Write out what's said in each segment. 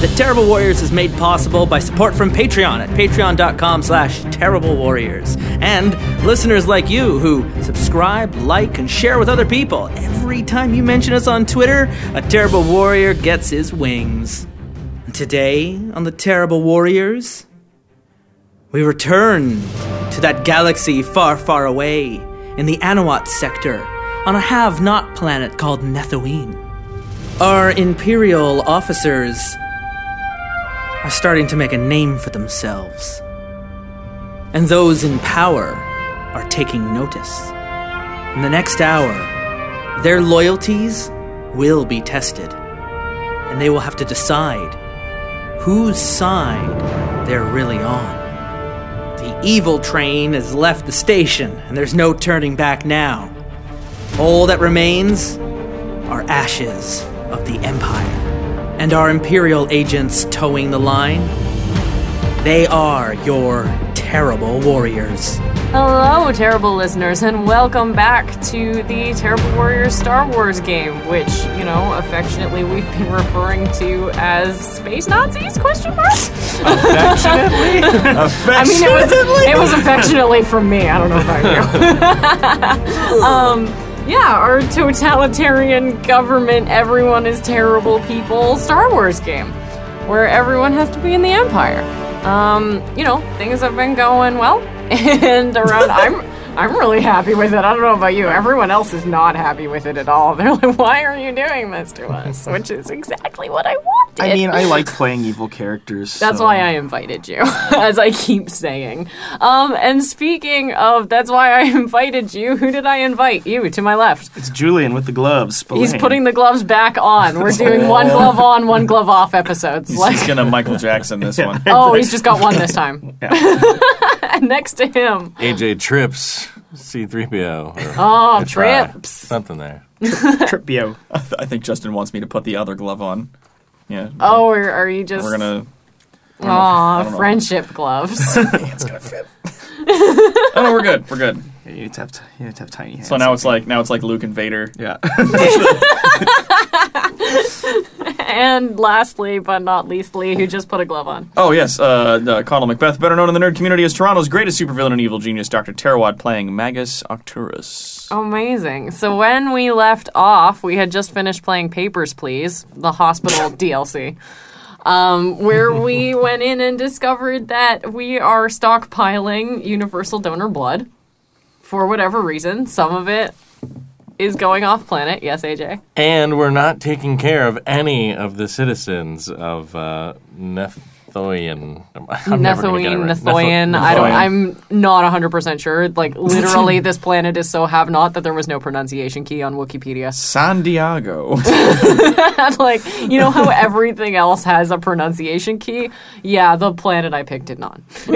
The Terrible Warriors is made possible by support from Patreon at patreon.com slash terrible warriors. And listeners like you who subscribe, like, and share with other people. Every time you mention us on Twitter, a Terrible Warrior gets his wings. And today, on the Terrible Warriors, we return to that galaxy far, far away in the Anoat sector on a have not planet called Nethoin. Our Imperial officers are starting to make a name for themselves. And those in power are taking notice. In the next hour, their loyalties will be tested. And they will have to decide whose side they're really on. The evil train has left the station, and there's no turning back now. All that remains are ashes of the Empire. And our Imperial agents towing the line? They are your terrible warriors. Hello, terrible listeners, and welcome back to the Terrible Warriors Star Wars game, which, you know, affectionately we've been referring to as Space Nazis? Question mark? Affectionately? Affectionately? I mean, it was it was affectionately from me. I don't know about you. um, yeah, our totalitarian government, everyone is terrible people Star Wars game, where everyone has to be in the Empire. Um, you know, things have been going well, and around I'm. I'm really happy with it. I don't know about you. Everyone else is not happy with it at all. They're like, "Why are you doing this to us?" Which is exactly what I wanted. I mean, I like playing evil characters. That's so- why I invited you, as I keep saying. Um, and speaking of, that's why I invited you. Who did I invite? You to my left. It's Julian with the gloves. He's putting the gloves back on. We're doing one glove on, one glove off episodes. He's Like, just gonna Michael Jackson this one. oh, he's just got one this time. and next to him, AJ Trips, C3PO. Or oh, try. Uh, trips. Something there. Tripio. I, th- I think Justin wants me to put the other glove on. Yeah. Oh, or are you just? We're gonna. Aw, friendship gloves. It's gonna fit. oh no, we're good. We're good. Yeah, you need to have t- you need to have tiny hands. So now it's like now it's like Luke and Vader. yeah. and lastly, but not leastly, who just put a glove on. Oh yes, uh, uh, Connell Macbeth, better known in the nerd community as Toronto's greatest supervillain and evil genius, Doctor Terrawad, playing Magus Octurus. Amazing. So when we left off, we had just finished playing Papers, Please, the hospital DLC, um, where we went in and discovered that we are stockpiling universal donor blood for whatever reason. Some of it is going off planet. Yes, AJ. And we're not taking care of any of the citizens of uh, Nethoian. I'm never gonna get it Nethoin, right. Nethoian. Netho- I don't. I'm not 100 percent sure. Like literally, this planet is so have not that there was no pronunciation key on Wikipedia. San Diego. like you know how everything else has a pronunciation key. Yeah, the planet I picked did not. so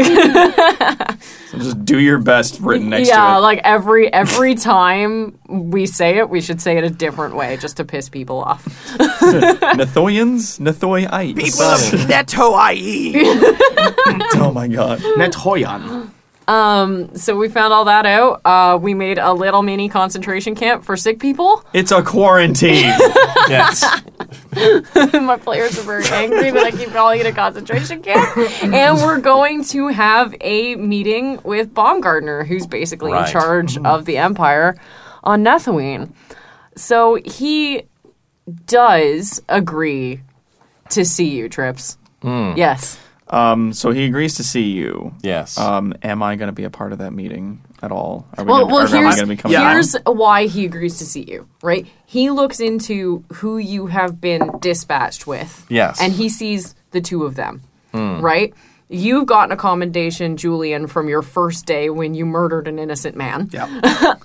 just do your best written next yeah, to it. like every every time we say it, we should say it a different way just to piss people off. Nethoians? Nethoiites. Neto IE. oh my god. Netoyan. So we found all that out. Uh, we made a little mini concentration camp for sick people. It's a quarantine. Yes. My players are very angry that I keep calling it a concentration camp. and we're going to have a meeting with Baumgartner, who's basically in Right. charge of the Empire on Nethuine. So he does agree to see you, Trips. Yes. um, so he agrees to see you. Yes. Um, am I going to be a part of that meeting at all? Are we Well, gonna, well, or am I here's, going to be coming here's why he agrees to see you, right? He looks into who you have been dispatched with. Yes. And he sees the two of them, right? You've gotten a commendation, Julian, from your first day when you murdered an innocent man. Yep.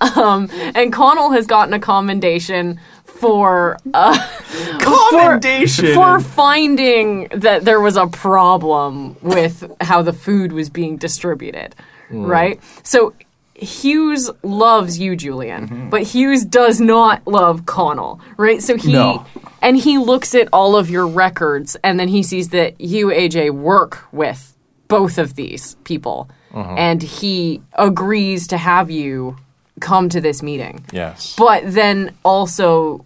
And Connell has gotten a commendation for uh, Commendation. for finding that there was a problem with how the food was being distributed, mm. right? So Hughes loves you, Julian, mm-hmm. but Hughes does not love Connell, right? So he No. and he looks at all of your records and then he sees that you, AJ, work with both of these people, uh-huh. and he agrees to have you come to this meeting yes. but then also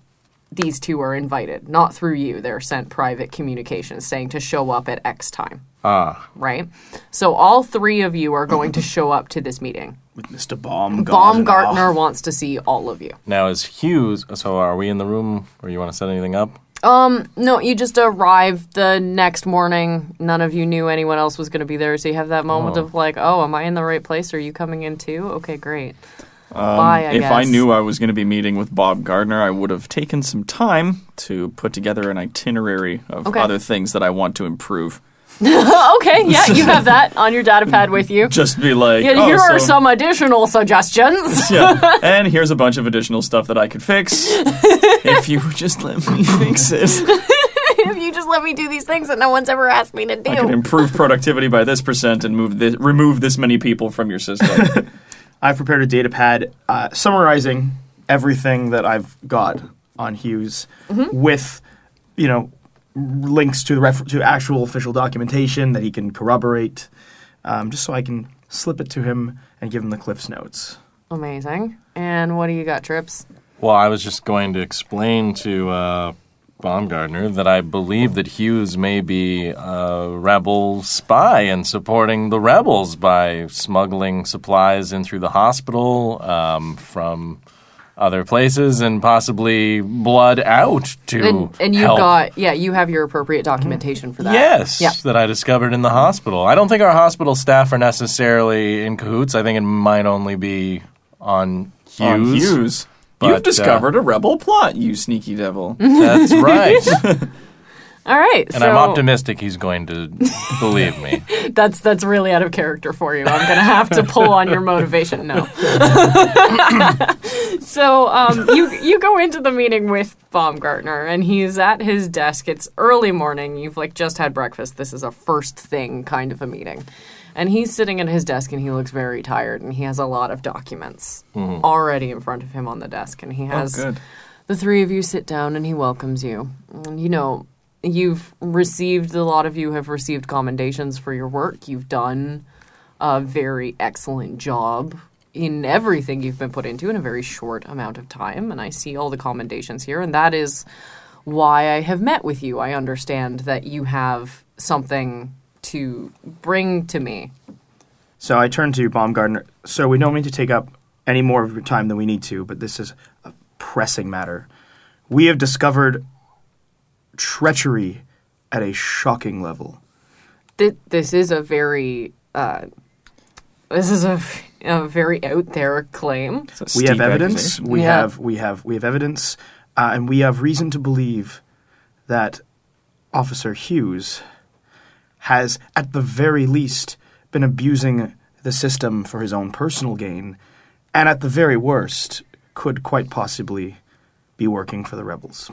these two are invited, not through you. They're sent private communications saying to show up at X time. Ah, Right? So all three of you are going to show up to this meeting. With Mr. Baumgartner. Baumgartner wants to see all of you. now is Hughes. So are we in the room, or you want to set anything up? Um, No, you just arrived the next morning. None of you knew anyone else was going to be there, so you have that moment of like, "Oh, am I in the right place? Are you coming in too?" Okay, great. Um, Bye. I if I knew I was going to be meeting with Baumgartner, I would have taken some time to put together an itinerary of Okay. other things that I want to improve. okay, yeah, you have that on your data pad with you. Just be like, Yeah, oh, here are so- some additional suggestions. yeah, and here's a bunch of additional stuff that I could fix if you would just let me fix it. if you just let me do these things that no one's ever asked me to do. I could improve productivity by this percent and move this, remove this many people from your system. I've prepared a data pad uh, summarizing everything that I've got on Hughes with, you know, links to the refer- to actual official documentation that he can corroborate, um, just so I can slip it to him and give him the Cliff's notes. Amazing. And what do you got, Trips? Well, I was just going to explain to uh, Baumgartner that I believe that Hughes may be a rebel spy and supporting the rebels by smuggling supplies in through the hospital um, from other places and possibly blood out to And, and you've help. got, yeah, you have your appropriate documentation for that. Yes, Yeah. that I discovered in the hospital. I don't think our hospital staff are necessarily in cahoots. I think it might only be on Hughes. On Hughes. But, You've uh, discovered a rebel plot, you sneaky devil. That's right. All right. And so I'm optimistic he's going to believe me. That's that's really out of character for you. I'm gonna have to pull on your motivation. No. so um, you you go into the meeting with Baumgartner, and he's at his desk. It's early morning. You've like just had breakfast. This is a first thing kind of a meeting, and he's sitting at his desk, and he looks very tired, and he has a lot of documents mm-hmm. already in front of him on the desk, and he oh, has good. the three of you sit down and he welcomes you. And, You know, you've received, a lot of you have received commendations for your work. You've done a very excellent job in everything you've been put into in a very short amount of time. And I see all the commendations here. And that is why I have met with you. I understand that you have something to bring to me. So I turn to Baumgartner. So we don't mean to take up any more of your time than we need to, but this is a pressing matter. We have discovered treachery at a shocking level. Th- this is a very, uh, this is a, a very out there claim. We have evidence. accusation. We Yeah. have we have we have evidence, uh, and we have reason to believe that Officer Hughes has, at the very least, been abusing the system for his own personal gain, and at the very worst, could quite possibly be working for the rebels.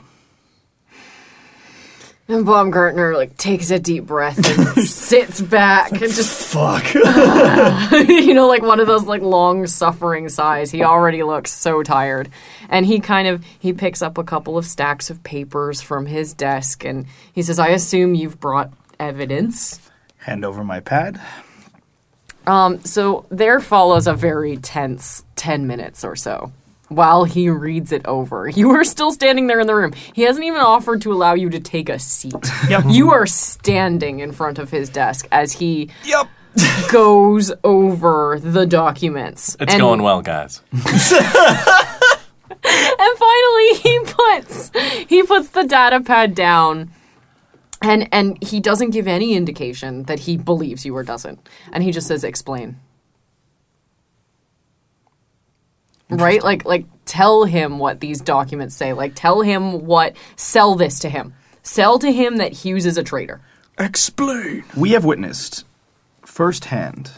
And Baumgartner like takes a deep breath and sits back and just Fuck. you know like one of those like long suffering sighs. He already looks so tired. And he kind of he picks up a couple of stacks of papers from his desk and he says, "I assume you've brought evidence." Hand over my pad. Um so there follows a very tense 10 minutes or so. While he reads it over, you are still standing there in the room. He hasn't even offered to allow you to take a seat. Yep. You are standing in front of his desk as he Yep. goes over the documents. It's and, going well, guys. And finally he puts he puts the data pad down and and he doesn't give any indication that he believes you or doesn't. And he just says explain. Right? Like like tell him what these documents say. Like tell him what sell this to him. Sell to him that Hughes is a traitor. Explain. We have witnessed firsthand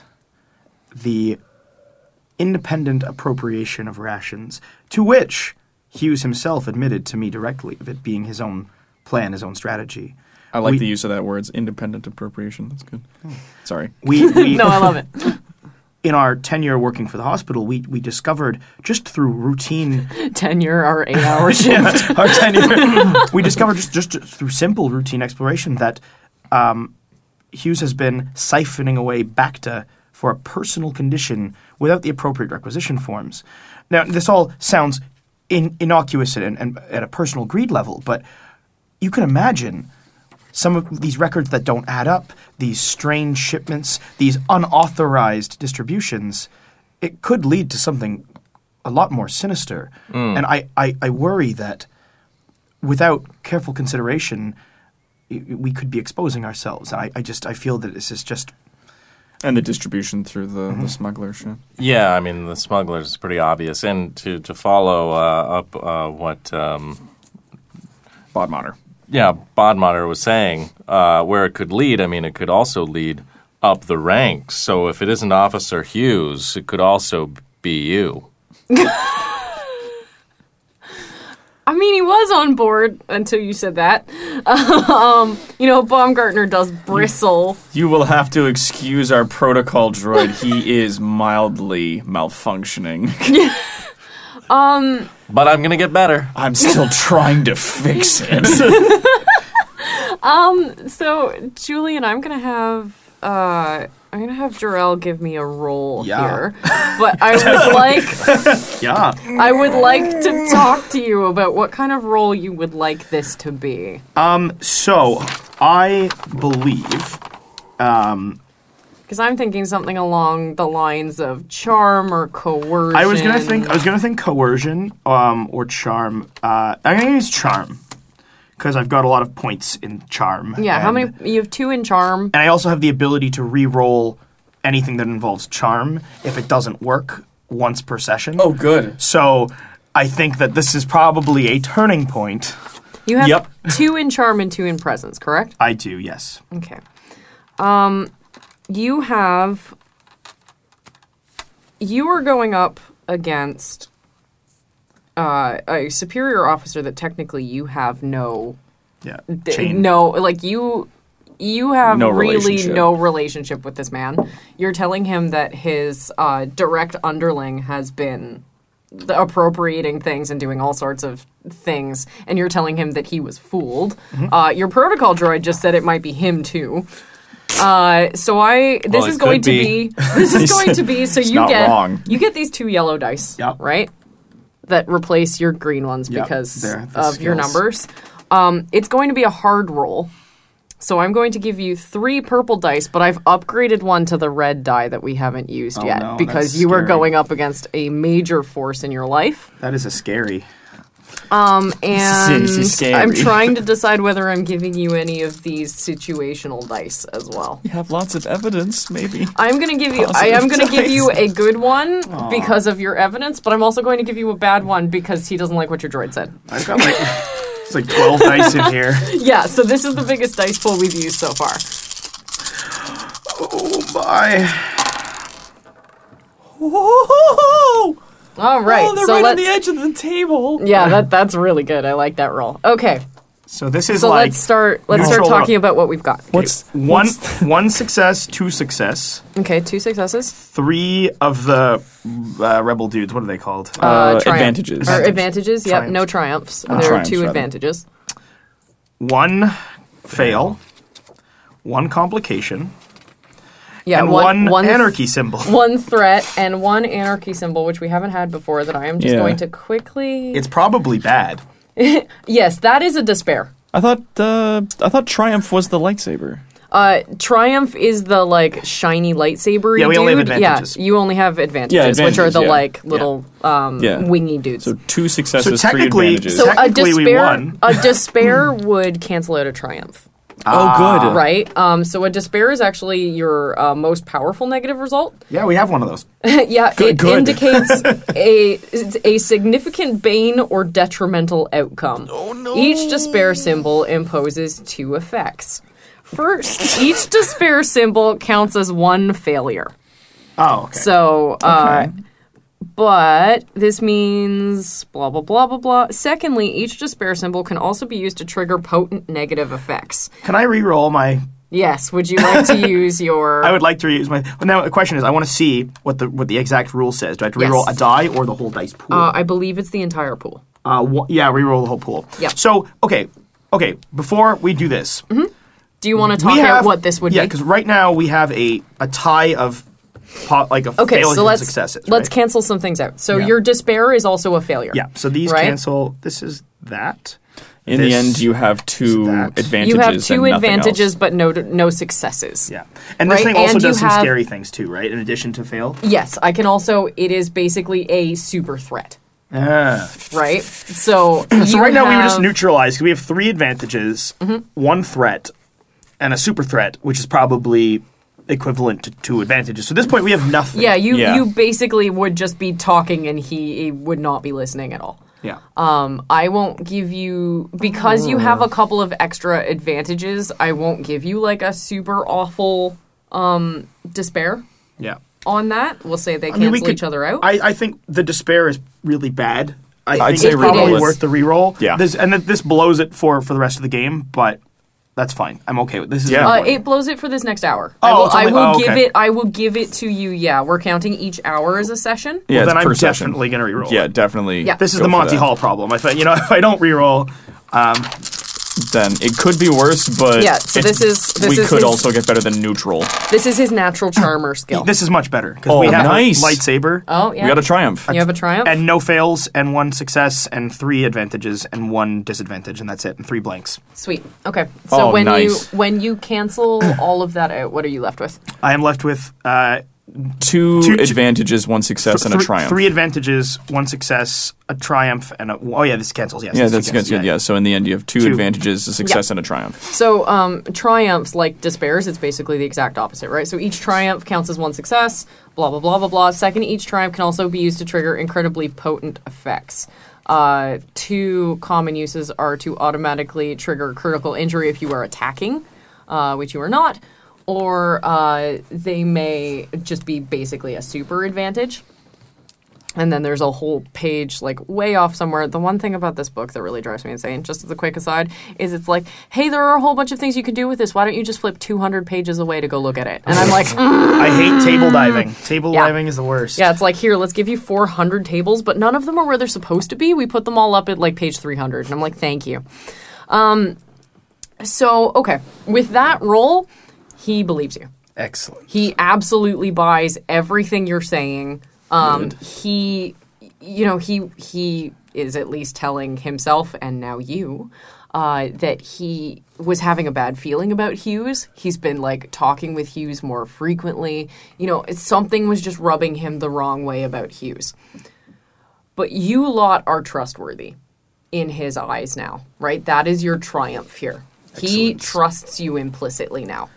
the independent appropriation of rations, to which Hughes himself admitted to me directly of it being his own plan, his own strategy. I like We- the use of that words, independent appropriation. That's good. Sorry. We, we No, I love it. in our tenure working for the hospital, we, we discovered just through routine Tenure our eight hour shift. our tenure, we discovered just, just through simple routine exploration that um, Hughes has been siphoning away Bacta for a personal condition without the appropriate requisition forms. Now, this all sounds in, innocuous and, and at a personal greed level, but you can imagine some of these records that don't add up, these strange shipments, these unauthorized distributions, it could lead to something a lot more sinister. And I, I, I worry that without careful consideration, we could be exposing ourselves. I, I just I feel that this is just And the distribution through the, Mm-hmm. the smugglers. Yeah. Yeah, I mean the smugglers is pretty obvious, and to to follow uh, up uh, what um, Bodmotter. Yeah Bodmotter was saying, uh, where it could lead. I mean, it could also lead up the ranks. So if it isn't Officer Hughes, it could also be you. I mean, he was on board until you said that. um, you know, Baumgartner does bristle. You will have to excuse our protocol droid. he is mildly malfunctioning. But I'm gonna get better. I'm still trying to fix it. Um, so, Julian, I'm gonna have uh, I'm gonna have Jarell give me a roll Yeah. here, but I would like yeah. I would like to talk to you about what kind of role you would like this to be. Um, so I believe Because I'm thinking something along the lines of charm or coercion. I was gonna think I was gonna think coercion um, or charm. Uh, I'm gonna use charm because I've got a lot of points in charm. Yeah, how many? You have two in charm. And I also have the ability to re-roll anything that involves charm if it doesn't work once per session. oh, good. So I think that this is probably a turning point. You have Yep. two in charm and two in presence, correct? I do, yes. Okay. Um, you have. You are going up against uh, a superior officer that technically you have no, Yeah. d- no, like you. You have No really relationship. no relationship with this man. You're telling him that his uh, direct underling has been appropriating things and doing all sorts of things, and you're telling him that he was fooled. Mm-hmm. Uh, your protocol droid just said it might be him too. Uh, so I this Well, is going to be. be this is going to be so you get wrong. you get these two yellow dice, Yep. right? That replace your green ones Yep, because the of your numbers. Um, it's going to be a hard roll. So I'm going to give you three purple dice, but I've upgraded one to the red die that we haven't used Oh, yet no, because you are going up against a major force in your life. That is a scary. Um, and This is scary. I'm trying to decide whether I'm giving you any of these situational dice as well. You have lots of evidence, maybe. I'm gonna give you. I am gonna give you a good one because of your evidence, but I'm also going to give you a bad one because he doesn't like what your droid said. I've got like it's like twelve dice in here. Yeah, so this is the biggest dice pool we've used so far. Oh my! All right, oh, they're so right on let's. the edge of the table. yeah, that that's really good. I like that roll. Okay, So this is so like let's start. Let's start neutral- talking about what we've got. What's one one success, two success, Okay, two successes. three of the uh, rebel dudes. What are they called? Uh, triumph- advantages. Or advantages. Yep, Triumphs. no triumphs. there are two rather. advantages. one fail, one complication, Yeah, and one, one, one anarchy symbol. one threat and one anarchy symbol, which we haven't had before. That I am just Yeah. going to quickly. It's probably bad. yes, that is a despair. I thought uh, I thought Triumph was the lightsaber. Uh, Triumph is the like shiny lightsaber. Yeah, we dude. only have advantages. Yeah, you only have advantages, Yeah, which are the yeah. like little um, Yeah. wingy dudes. So two successes, So three technically- advantages. So a Technically, we despair, won. a despair would cancel out a triumph, oh, good. right? Um, so a despair is actually your uh, most powerful negative result. Yeah, we have one of those. yeah, it good. indicates a a significant bane or detrimental outcome. Oh no! Each despair symbol imposes two effects. First, each despair symbol counts as one failure. Oh, okay. So, uh, Okay. But this means blah blah blah blah blah. Secondly, each despair symbol can also be used to trigger potent negative effects. Can I re-roll my? Yes, would you like to use your? I would like to reuse my. Well, now the question is, I want to see what the what the exact rule says. Do I have to Yes. re-roll a die or the whole dice pool? uh, I believe it's the entire pool. Uh, wha- yeah, re-roll the whole pool. Yeah. So okay, okay. Before we do this, Do you want to talk we out what this would be? yeah, because right now we have a a tie of po- like a Okay, failures so let's successes. let's right? cancel some things out. So Yeah. your despair is also a failure. Yeah, so these Right? cancel. This is that. In the end, you have two advantages. You have two nothing advantages, else. but no no successes. Yeah, and this Right, thing also and does some have- scary things too, right? In addition to fail. Yes, I can also. It is basically a super threat, Ah. right? So So you right now we were just have- neutralized. 'cause We have three advantages, Mm-hmm. one threat, and a super threat, which is probably equivalent to two advantages. So at this point, we have nothing. Yeah, you Yeah. you basically would just be talking, and he, he would not be listening at all. yeah. Um, I won't give you because you have a couple of extra advantages. I won't give you like a super awful um despair yeah. on that. We'll say they I cancel mean, we could, each other out. I, I think the despair is really bad. I I'd think say it's probably it. worth the reroll. Yeah. This, and that this blows it for for the rest of the game, but that's fine. I'm okay with this. Is Yeah. Uh, it blows it for this next hour. Oh, I will, it's I will oh, give it. I will give it to you. Yeah, we're counting each hour as a session. Yeah, well, then I'm session. definitely gonna reroll. Yeah, definitely. Yeah. This is the Monty. Hall problem. If I, you know, if I don't reroll, um, Then it could be worse, but Yeah, so this is- this we is could his- also get better than neutral. This is his natural charmer skill. this is much better because Oh, we have nice. a lightsaber. oh yeah, We got a triumph. you have a triumph. and no fails, and one success, and three advantages, and one disadvantage, and that's it, and three blanks. Sweet. Okay. So Oh, when nice. you when you cancel all of that out, what are you left with? I am left with uh, Two, Two- two- advantages, one success, and a triumph. Three advantages, one success, a triumph, and a. Oh yeah, this cancels. Yes, yeah, that's cancels, good. Yeah. So in the end, you have two, Two. advantages, a success, and a triumph. So um, triumphs, like despairs, it's basically the exact opposite, right? So each triumph counts as one success. Blah blah blah blah blah. Second, each triumph can also be used to trigger incredibly potent effects. Uh, two common uses are to automatically trigger critical injury if you are attacking, uh, which you are not, or uh, they may just be basically a super advantage. And then there's a whole page like way off somewhere. The one thing about this book that really drives me insane, just as a quick aside, is it's like, hey, there are a whole bunch of things you can do with this. Why don't you just flip 200 pages away to go look at it? And I'm like, "Mm." I hate table diving. Table Yeah. diving is the worst. yeah, it's like here, let's give you 400 tables, but none of them are where they're supposed to be. We put them all up at like page 300, and I'm like, thank you. Um, so okay, with that roll, he believes you. Excellent. He absolutely buys everything you're saying. Um, he, you know, he he is at least telling himself and now you uh, that he was having a bad feeling about Hughes. He's been like talking with Hughes more frequently. You know, something was just rubbing him the wrong way about Hughes. But you lot are trustworthy in his eyes now, right? That is your triumph here. He trusts you implicitly now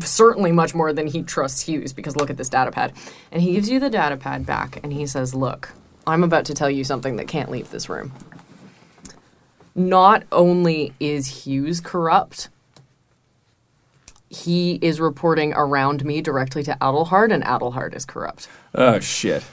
certainly much more than he trusts Hughes because look at this data pad. And he gives you the data pad back and he says, Look, I'm about to tell you something that can't leave this room. Not only is Hughes corrupt, he is reporting around me directly to Adelhard, and Adelhard is corrupt. Oh shit.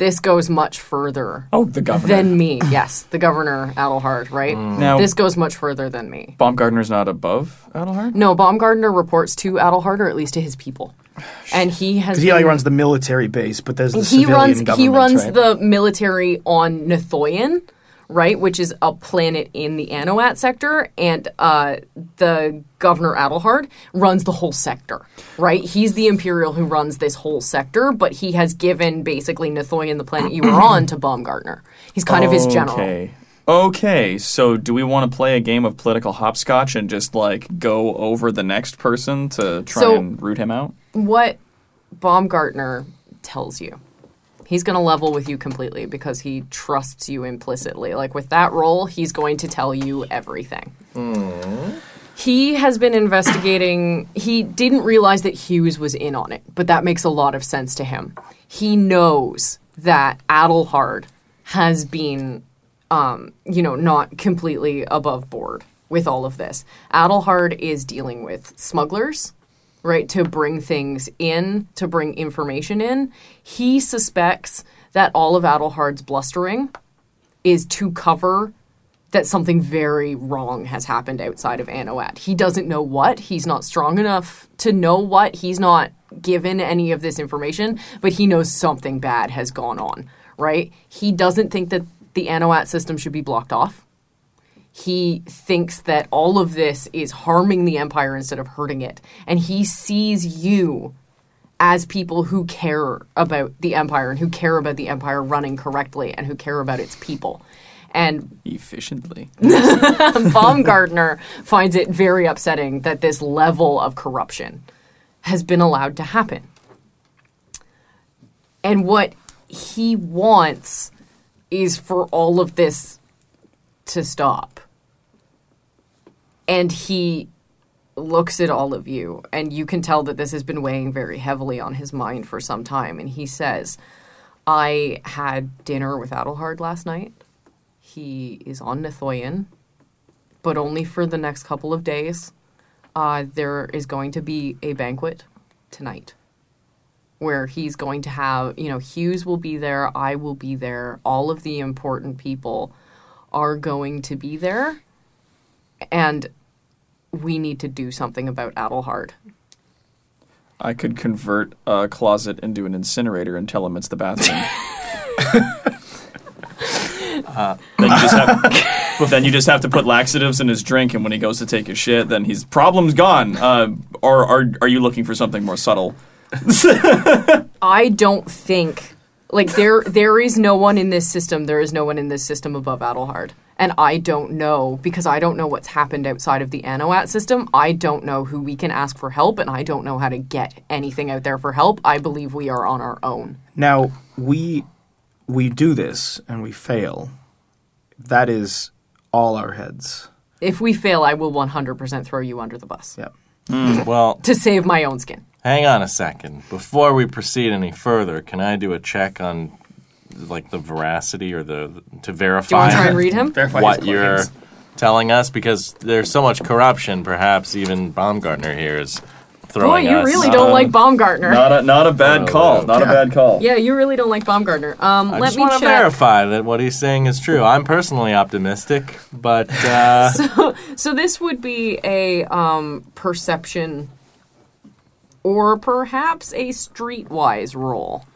This goes much further Oh, the governor. than me. Yes, the governor, Adelhard, right? Mm. now, This goes much further than me. Baumgartner's not above Adelhard. No, Baumgartner reports to Adelhard, or at least to his people, and he has. Because he like runs the military base, but there's the he civilian runs he runs right? the military on Nathoyan, right, which is a planet in the Anoat sector, and uh, the governor Adelhard runs the whole sector, right? He's the imperial who runs this whole sector, but he has given basically Nathoyan, the planet you were on, to Baumgartner. He's kind of his general. Okay. Okay, so do we want to play a game of political hopscotch and just like go over the next person to try So- and root him out? what Baumgartner tells you. He's going to level with you completely because he trusts you implicitly. Like with that role, he's going to tell you everything. He has been investigating. He didn't realize that Hughes was in on it, but that makes a lot of sense to him. He knows that Adelhard has been, um, you know, not completely above board with all of this. Adelhard is dealing with smugglers, right, to bring things in, to bring information in. He suspects that all of Adelhard's blustering is to cover that something very wrong has happened outside of Anoat. He doesn't know what. He's not strong enough to know what. He's not given any of this information, but he knows something bad has gone on, right? He doesn't think that the Anoat system should be blocked off. He thinks that all of this is harming the Empire instead of hurting it. And he sees you as people who care about the empire and who care about the empire running correctly and who care about its people. And Efficiently. Baumgartner finds it very upsetting that this level of corruption has been allowed to happen. And what he wants is for all of this to stop. And he looks at all of you, and you can tell that this has been weighing very heavily on his mind for some time. And he says, I had dinner with Adelhard last night. He is on Nithoyan, but only for the next couple of days. Uh, there is going to be a banquet tonight where he's going to have, you know, Hughes will be there, I will be there, all of the important people are going to be there. And we need to do something about Adelhard. I could convert a closet into an incinerator and tell him it's the bathroom. then you just have, then you just have to put laxatives in his drink, and when he goes to take his shit, then his problem's gone. Uh, or are are you looking for something more subtle? I don't think like there there is no one in this system. There is no one in this system above Adelhard. And I don't know because I don't know what's happened outside of the Anoat system. I don't know who we can ask for help, and I don't know how to get anything out there for help. I believe we are on our own. Now we we do this and we fail. That is all our heads. If we fail, I will 100% throw you under the bus Yeah. Hmm, well, to save my own skin. hang on a second. Before we proceed any further, can I do a check on like the veracity or the to verify Do you want to try and read him? Verify what you're telling us? Because there's so much corruption. Perhaps even Baumgartner here is throwing. Boy, you us. really don't like Baumgartner. Not a not a bad Oh, call. yeah. Not a bad call. yeah, you really don't like Baumgartner. Um, I let just me want to verify that what he's saying is true. I'm personally optimistic, but uh, So this would be a um, perception or perhaps a streetwise roll.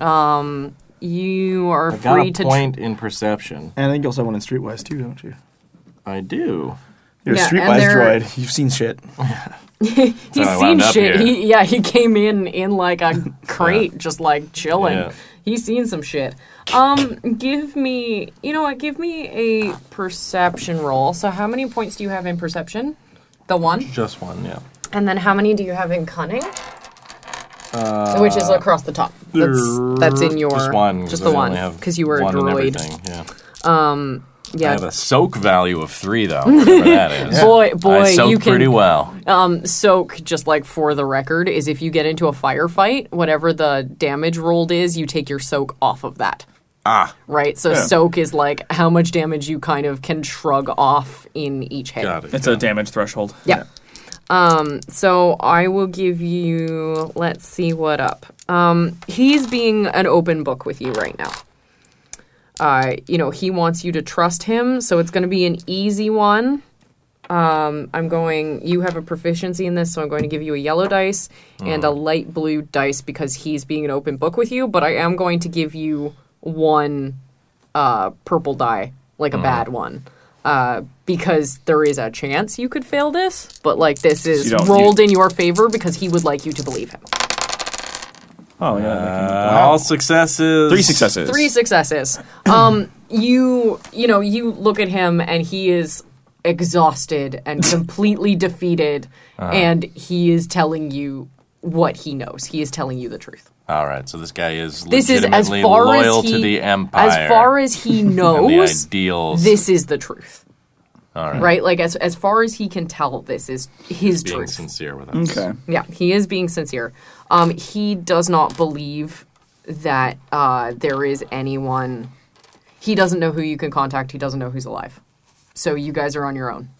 Um, you are I got free a to. tr- point in perception. And I think you also have one in Streetwise too, don't you? I do. You're Yeah, a and Streetwise they're- droid. You've seen shit. He's how I seen wound up shit. here. He, yeah, he came in in like a crate, just like chilling. Yeah. He's seen some shit. Um, give me, you know what? Give me a perception roll. So, how many points do you have in perception? The one. Just one, yeah. And then how many do you have in cunning? Which is across the top. That's that's in your Just one. 'cause Just the one have because you were a one in droid. everything, Yeah. I Yeah. have a soak value of three, though. Whatever that is. Boy, boy, I soak you can pretty well. um soak just like for the record is if you get into a firefight, whatever the damage rolled is, you take your soak off of that. Ah, Right? So soak is like how much damage you kind of can shrug off in each hit. got it. It's a damage threshold. Yeah. Um, so I will give you let's see what up. Um, he's being an open book with you right now. Uh, you know, he wants you to trust him, so it's gonna be an easy one. Um, I'm going you have a proficiency in this, so I'm going to give you a yellow dice and a light blue dice because he's being an open book with you, but I am going to give you one uh purple die, like a bad one. Uh, because there is a chance you could fail this, but like this is you don't- rolled in your favor because he would like you to believe him. Oh yeah. Uh, All successes. Three successes. Three successes. Um, you you know you look at him and he is exhausted and completely defeated, and he is telling you what he knows. He is telling you the truth. All right, so this guy is This is as far loyal as he to the empire. as far as he and the knows. ideals. This is the truth, All right. right? Like as as far as he can tell, this is his Being truth. sincere with us. Okay. Yeah, he is being sincere. Um, he does not believe that uh, there is anyone. He doesn't know who you can contact. He doesn't know who's alive. So you guys are on your own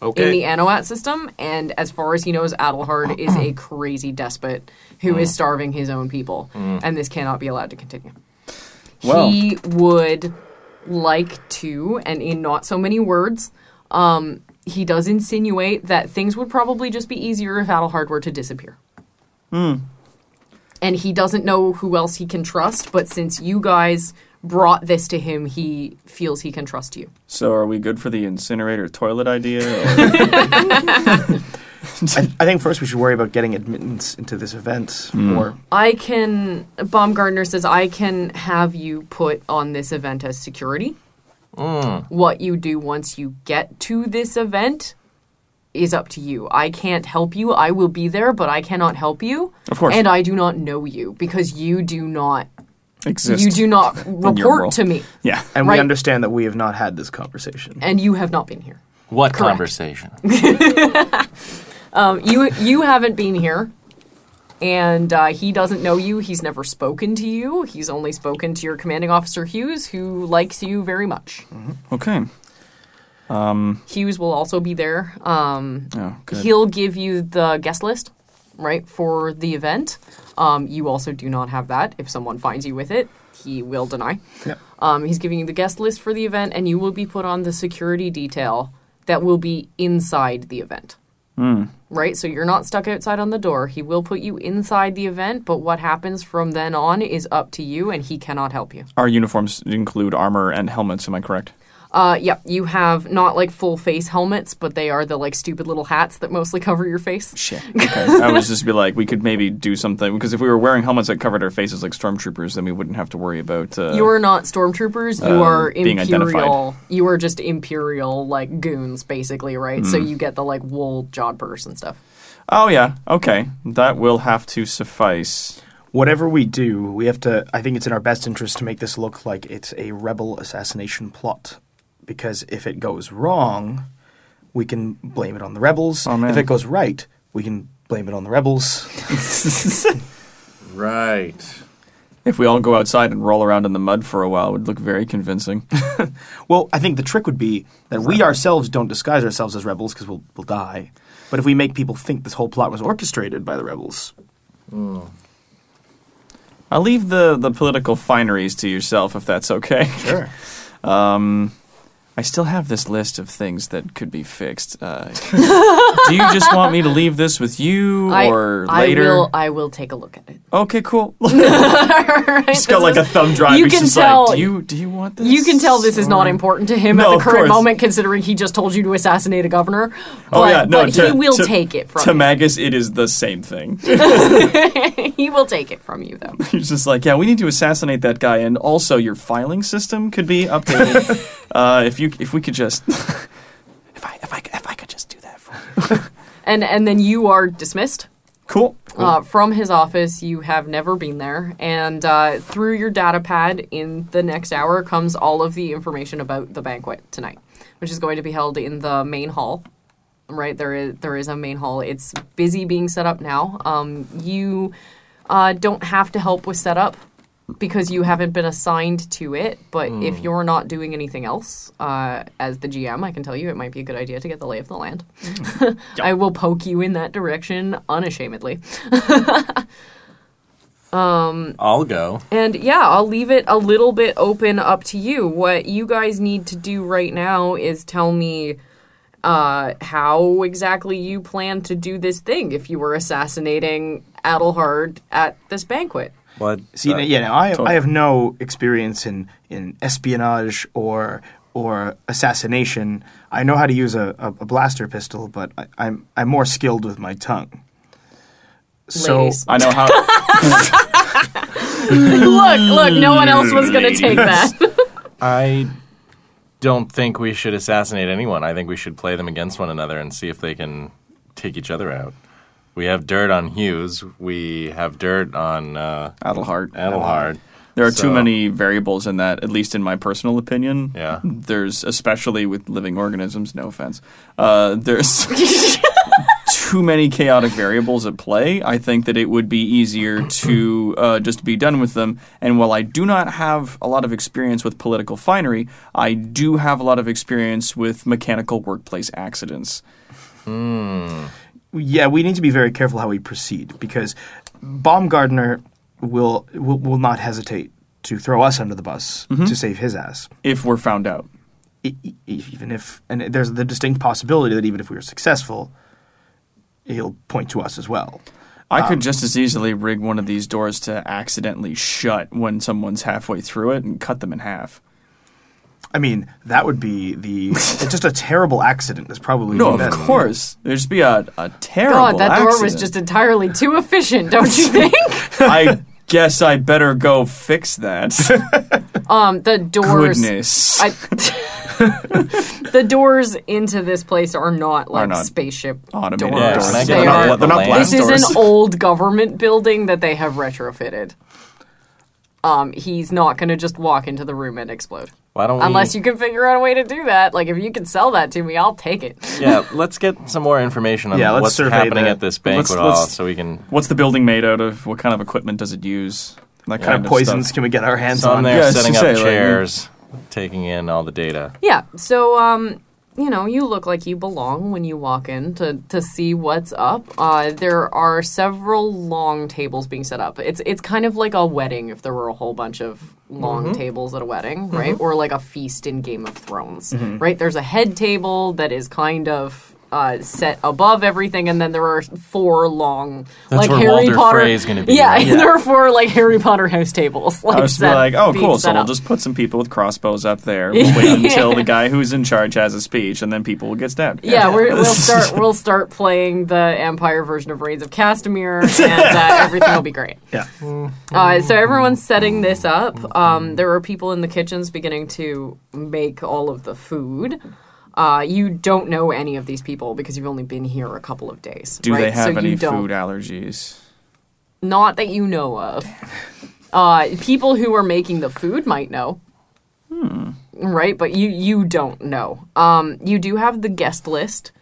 Okay. in the Anoat system. And as far as he knows, Adelhard is a crazy despot who is mm. starving his own people, mm. and this cannot be allowed to continue. Well- he would like to, and in not so many words, um, he does insinuate that things would probably just be easier if Adelhard were to disappear. Hmm. And he doesn't know who else he can trust, but since you guys brought this to him, he feels he can trust you. So are we good for the incinerator toilet idea? I, I think first we should worry about getting admittance into this event, hmm. or I can. Baumgartner says I can have you put on this event as security. Hmm. What you do once you get to this event is up to you. I can't help you. I will be there, but I cannot help you. Of course. And I do not know you because you do not. Exist. You do not report to me, Yeah. and we understand that we have not had this conversation. and you have not been here. What Correct. conversation? Um, you you haven't been here, and uh, he doesn't know you. He's never spoken to you. He's only spoken to your commanding officer Hughes, who likes you very much. Okay. Hughes will also be there. Um, Oh, good. he'll give you the guest list, right, for the event. Um, you also do not have that. If someone finds you with it, he will deny. Yep. Um, he's giving you the guest list for the event, and you will be put on the security detail that will be inside the event. Right? So you're not stuck outside on the door. He will put you inside the event, but what happens from then on is up to you, and he cannot help you. Our uniforms include armor and helmets. Am I correct? Uh, yep, you have not like full face helmets, but they are the like stupid little hats that mostly cover your face. Shit. Okay. I was just be like, we could maybe do something because if we were wearing helmets that covered our faces like stormtroopers, then we wouldn't have to worry about. Uh, You are not stormtroopers. You Uh, are being imperial. You are just imperial like goons, basically, right? So Mm. you get the like wool jodhpurs and stuff. Oh yeah. Okay. That will have to suffice. Whatever we do, we have to. I think it's in our best interest to make this look like it's a rebel assassination plot, because if it goes wrong, we can blame it on the rebels. Oh. If it goes right, we can blame it on the rebels. right. If we all go outside and roll around in the mud for a while, it would look very convincing. Well, I think the trick would be that we ourselves don't disguise ourselves as rebels because we'll, we'll die. But if we make people think this whole plot was orchestrated by the rebels, I'll leave the the political fineries to yourself if that's okay. sure. Um, I still have this list of things that could be fixed. Uh, do you just want me to leave this with you or I, later? I will. I will take a look at it. Okay, cool. Right? He's got like a thumb drive. You He's can just tell- like, do you do you want this? You can tell this is not important to him No, at the current course. moment, considering he just told you to assassinate a governor. Oh But, yeah, no. but to, he will to- take it from to you. Magus. It is the same thing. he will take it from you, though. He's just like, yeah, we need to assassinate that guy, and also your filing system could be updated. uh, if you if we could just, if I if I if I could just do that for you. And and then you are dismissed. Cool. Uh, from his office, you have never been there, and uh, through your data pad in the next hour comes all of the information about the banquet tonight, which is going to be held in the main hall. Right there is there is a main hall. It's busy being set up now. Um, you uh, don't have to help with setup because you haven't been assigned to it. But if you're not doing anything else, uh, as the GM, I can tell you it might be a good idea to get the lay of the land. I will poke you in that direction unashamedly. I'll go. And yeah, I'll leave it a little bit open up to you. What you guys need to do right now is tell me uh, how exactly you plan to do this thing if you were assassinating Adelhard at this banquet. What? See, uh, yeah, now I, I have no experience in, in espionage or or assassination. I know how to use a, a, a blaster pistol, but I, I'm I'm more skilled with my tongue. So Ladies. I know how. look, look, no one else was going to take that. I don't think we should assassinate anyone. I think we should play them against one another and see if they can take each other out. We have dirt on Hughes. We have dirt on uh, Adelhard. Adelhard. There are So- too many variables in that, at least in my personal opinion. Yeah. There's, especially with living organisms, no offense, uh, there's too many chaotic variables at play. I think that it would be easier to uh, just be done with them. And while I do not have a lot of experience with political finery, I do have a lot of experience with mechanical workplace accidents. Yeah, we need to be very careful how we proceed because Baumgartner will will, will not hesitate to throw us under the bus mm-hmm. to save his ass. If we're found out. Even if and there's the distinct possibility that even if we were successful, he'll point to us as well. I could um, just as easily rig one of these doors to accidentally shut when someone's halfway through it and cut them in half. I mean, that would be the it's just a terrible accident. Is probably No, of course. There'd just be a, a terrible God, that door was just entirely too efficient, don't you think? I guess I better go fix that. um, the doors. Goodness. I, the doors into this place are not like not spaceship Automated doors. Yeah, doors. can I They get they're are- not, they're not the blast this is an old government building that they have retrofitted. Um, he's not going to just walk into the room and explode. Why don't we? Unless you can figure out a way to do that. Like, if you can sell that to me, I'll take it. yeah, let's get some more information on Yeah, what's happening the- at this banquet let's- hall, let's- so we can. What's the building made out of? What kind of equipment does it use? That What kind kind of poisons stuff. can we get our hands So on? I'm there Yeah, setting up say, like, chairs, taking in all the data. Yeah. So, um, you know, you look like you belong when you walk in to, to see what's up. Uh, there are several long tables being set up. It's it's kind of like a wedding if there were a whole bunch of long mm-hmm. tables at a wedding, mm-hmm. right? Or like a feast in Game of Thrones, mm-hmm. right? There's a head table that is kind of. Uh, set above everything, and then there are four long, That's like where Harry Walder Potter. Frey's gonna be, yeah, right? there are four like Harry Potter house tables. Like, I was set- like, oh, cool. So set we'll just put some people with crossbows up there. We'll wait until the guy who's in charge has a speech, and then people will get stabbed. Yeah, we're, we'll start. We'll start playing the Empire version of Rains of Castamere, and uh, everything will be great. Yeah. Uh, so everyone's setting this up. Um, there are people in the kitchens beginning to make all of the food. Uh, you don't know any of these people because you've only been here a couple of days. Do right? they have so any food allergies? Not that you know of. Uh, people who are making the food might know. Right, but you you don't know. Um, you do have the guest list.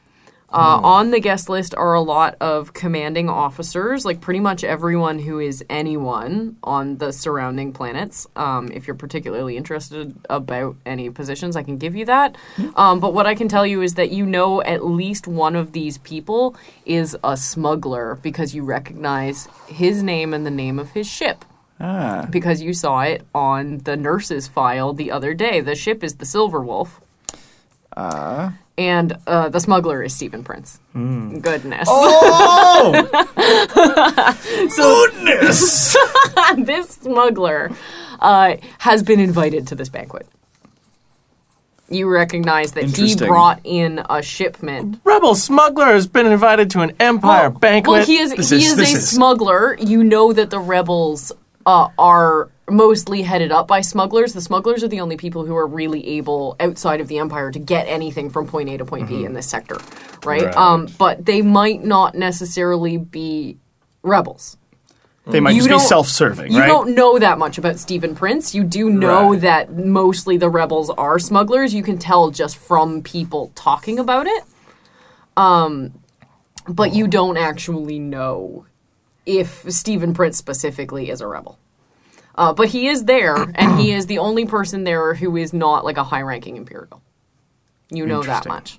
Uh, On the guest list are a lot of commanding officers, like pretty much everyone who is anyone on the surrounding planets. Um, if you're particularly interested about any positions, I can give you that. Um, but what I can tell you is that you know at least one of these people is a smuggler because you recognize his name and the name of his ship Ah. because you saw it on the nurse's file the other day. The ship is the Silver Wolf. Uh, And uh, the smuggler is Stephen Prince. Goodness. Oh so goodness! this smuggler uh, has been invited to this banquet. You recognize that he brought in a shipment. Rebel smuggler has been invited to an empire banquet. Well, he is This he is- is, a is- smuggler. You know that the rebels uh, are mostly headed up by smugglers. The smugglers are the only people who are really able outside of the empire to get anything from point A to point B in this sector, right? Right. Um, but they might not necessarily be rebels. They might You just be self-serving, You right? don't know that much about Stephen Prince. You do know Right. that mostly the rebels are smugglers. You can tell just from people talking about it. Um, but you don't actually know if Stephen Prince specifically is a rebel. Uh, but he is there, and he is the only person there who is not like a high-ranking Imperial. You know that much.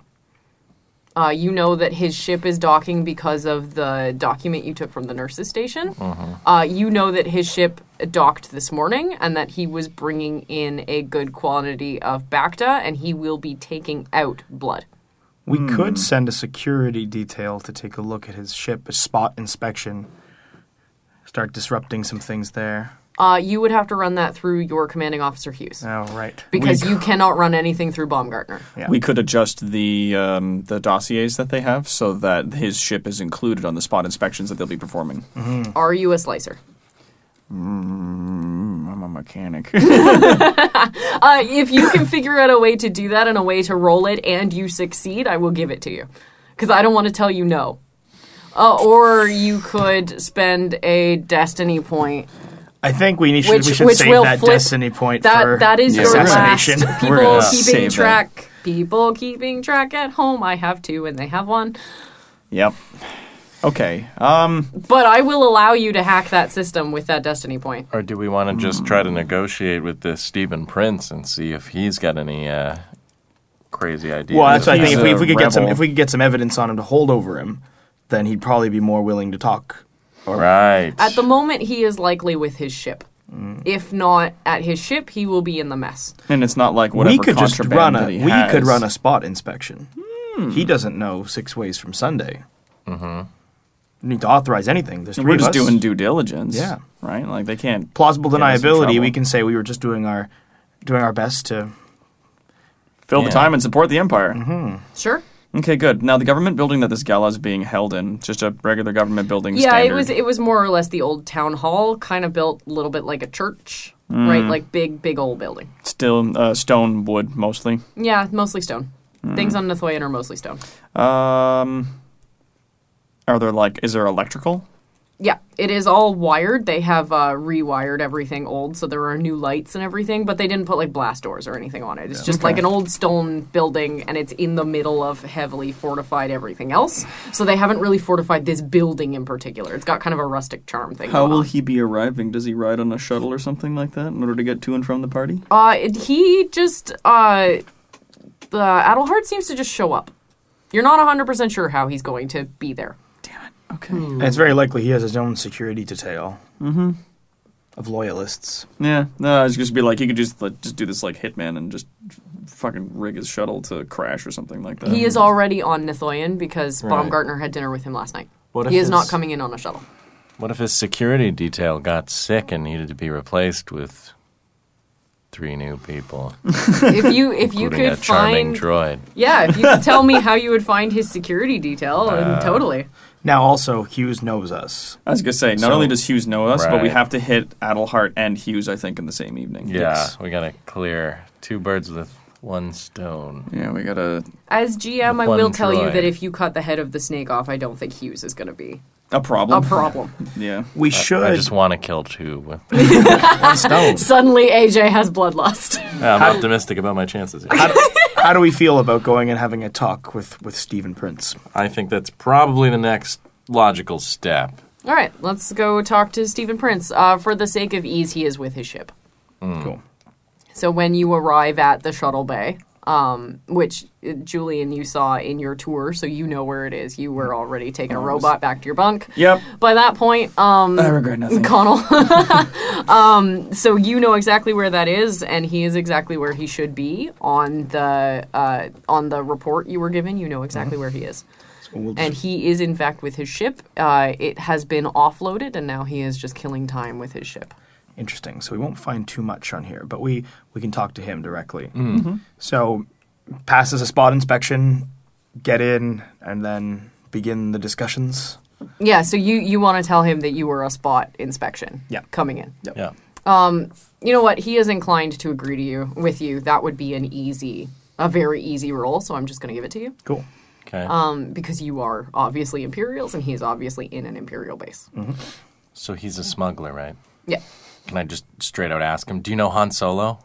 Uh, you know that his ship is docking because of the document you took from the nurses station. Uh, you know that his ship docked this morning and that he was bringing in a good quantity of Bacta and he will be taking out blood. We Hmm. could send a security detail to take a look at his ship, a spot inspection. Start disrupting some things there. Uh, you would have to run that through your commanding officer Hughes Oh, right. because We- you cannot run anything through Baumgartner. Yeah. We could adjust the um, the dossiers that they have so that his ship is included on the spot inspections that they'll be performing. Are you a slicer? I'm a mechanic. Uh, if you can figure out a way to do that and a way to roll it and you succeed, I will give it to you. Because I don't want to tell you no. Uh, or you could spend a destiny point. I think we need should, Which- we should which save will that flip- destiny point That for that is the your last assassination. people We're gonna keeping save that. track. People keeping track at home. I have two, and they have one. yep. Okay. Um. But I will allow you to hack that system with that destiny point. or do we want to just try to negotiate with this Stephen Prince and see if he's got any uh, crazy ideas? Well, that's what I think. He's If we, a if we could get some, rebel. if we could get some evidence on him to hold over him, then he'd probably be more willing to talk. right. At the moment, he is likely with his ship. Mm. If not at his ship, he will be in the mess. And it's not like whatever we could just contraband run a. that he We has. could run a spot inspection. He doesn't know six ways from Sunday. Mm-hmm. Need to authorize anything. There's 3 We're of just us. doing due diligence. Yeah. Right. Like they can't. plausible get us in deniability. trouble. We can say we were just doing our doing our best to Fill the Yeah. time and support the empire. Sure. Okay, good. Now the government building that this gala is being held in, just a regular government building. Yeah, standard. it was it was more or less the old town hall, kind of built a little bit like a church, right? Like big, big old building. still uh, stone wood mostly. Yeah, mostly stone. Things on Nithoyan are mostly stone. Um, are there like is there electrical? Yeah, it is all wired. They have uh, rewired everything old, so there are new lights and everything, but they didn't put like blast doors or anything on it. It's just like an old stone building, and it's in the middle of heavily fortified everything else. So they haven't really fortified this building in particular. It's got kind of a rustic charm thing. How going will on. he be arriving? Does he ride on a shuttle or something like that in order to get to and from the party? Uh, it- he just uh, the Adelhard seems to just show up. You're not 100% sure how he's going to be there. Okay. And it's very likely he has his own security detail of loyalists. Yeah, no, it's just be like he could just like, just do this like hitman and just f- fucking rig his shuttle to crash or something like that. He is already on Nithoyan because Right. Baumgartner had dinner with him last night. What if He is not his- coming in on a shuttle. What if his security detail got sick and needed to be replaced with three new people, If you if you including a could charming find droid? yeah, if you could tell me how you would find his security detail, Uh, then totally. Now, also, Hughes knows us. I was gonna say, not So- only does Hughes know us, but we Right. have to hit Adelhart and Hughes, I think, in the same evening. Yeah, Yes. we gotta clear two birds with one stone. Yeah, we gotta As GM, I One will tell you droid. that if you cut the head of the snake off, I don't think Hughes is going to be a problem. a problem. Yeah. We should. I just want to kill two with one stone. Suddenly, AJ has bloodlust. Yeah, I'm optimistic about my chances. here. how, how do we feel about going and having a talk with, with Stephen Prince? I think that's probably the next logical step. All right, let's go talk to Stephen Prince. Uh, for the sake of ease, he is with his ship. Cool. So when you arrive at the shuttle bay, um, which uh, Julian you saw in your tour, so you know where it is. You were already taking a robot back to your bunk. Yep. By that point, um, I regret nothing. Connell. um, so you know exactly where that is, and he is exactly where he should be on the uh, on the report you were given. You know exactly where he is, and he is in fact with his ship. Uh, it has been offloaded, and now he is just killing time with his ship. Interesting. So we won't find too much on here, but we, we can talk to him directly. Mm-hmm. So passes a spot inspection, get in, and then begin the discussions. Yeah. So you you want to tell him that you were a spot inspection. Yeah. Coming in. Yeah. You know what? He is inclined to agree to you with you. That would be an easy, a very easy roll. So I'm just going to give it to you. Cool. Okay. Um, because you are obviously Imperials, and he is obviously in an Imperial base. so he's a smuggler, right? Yeah. Can I just straight out ask him? Do you know Han Solo?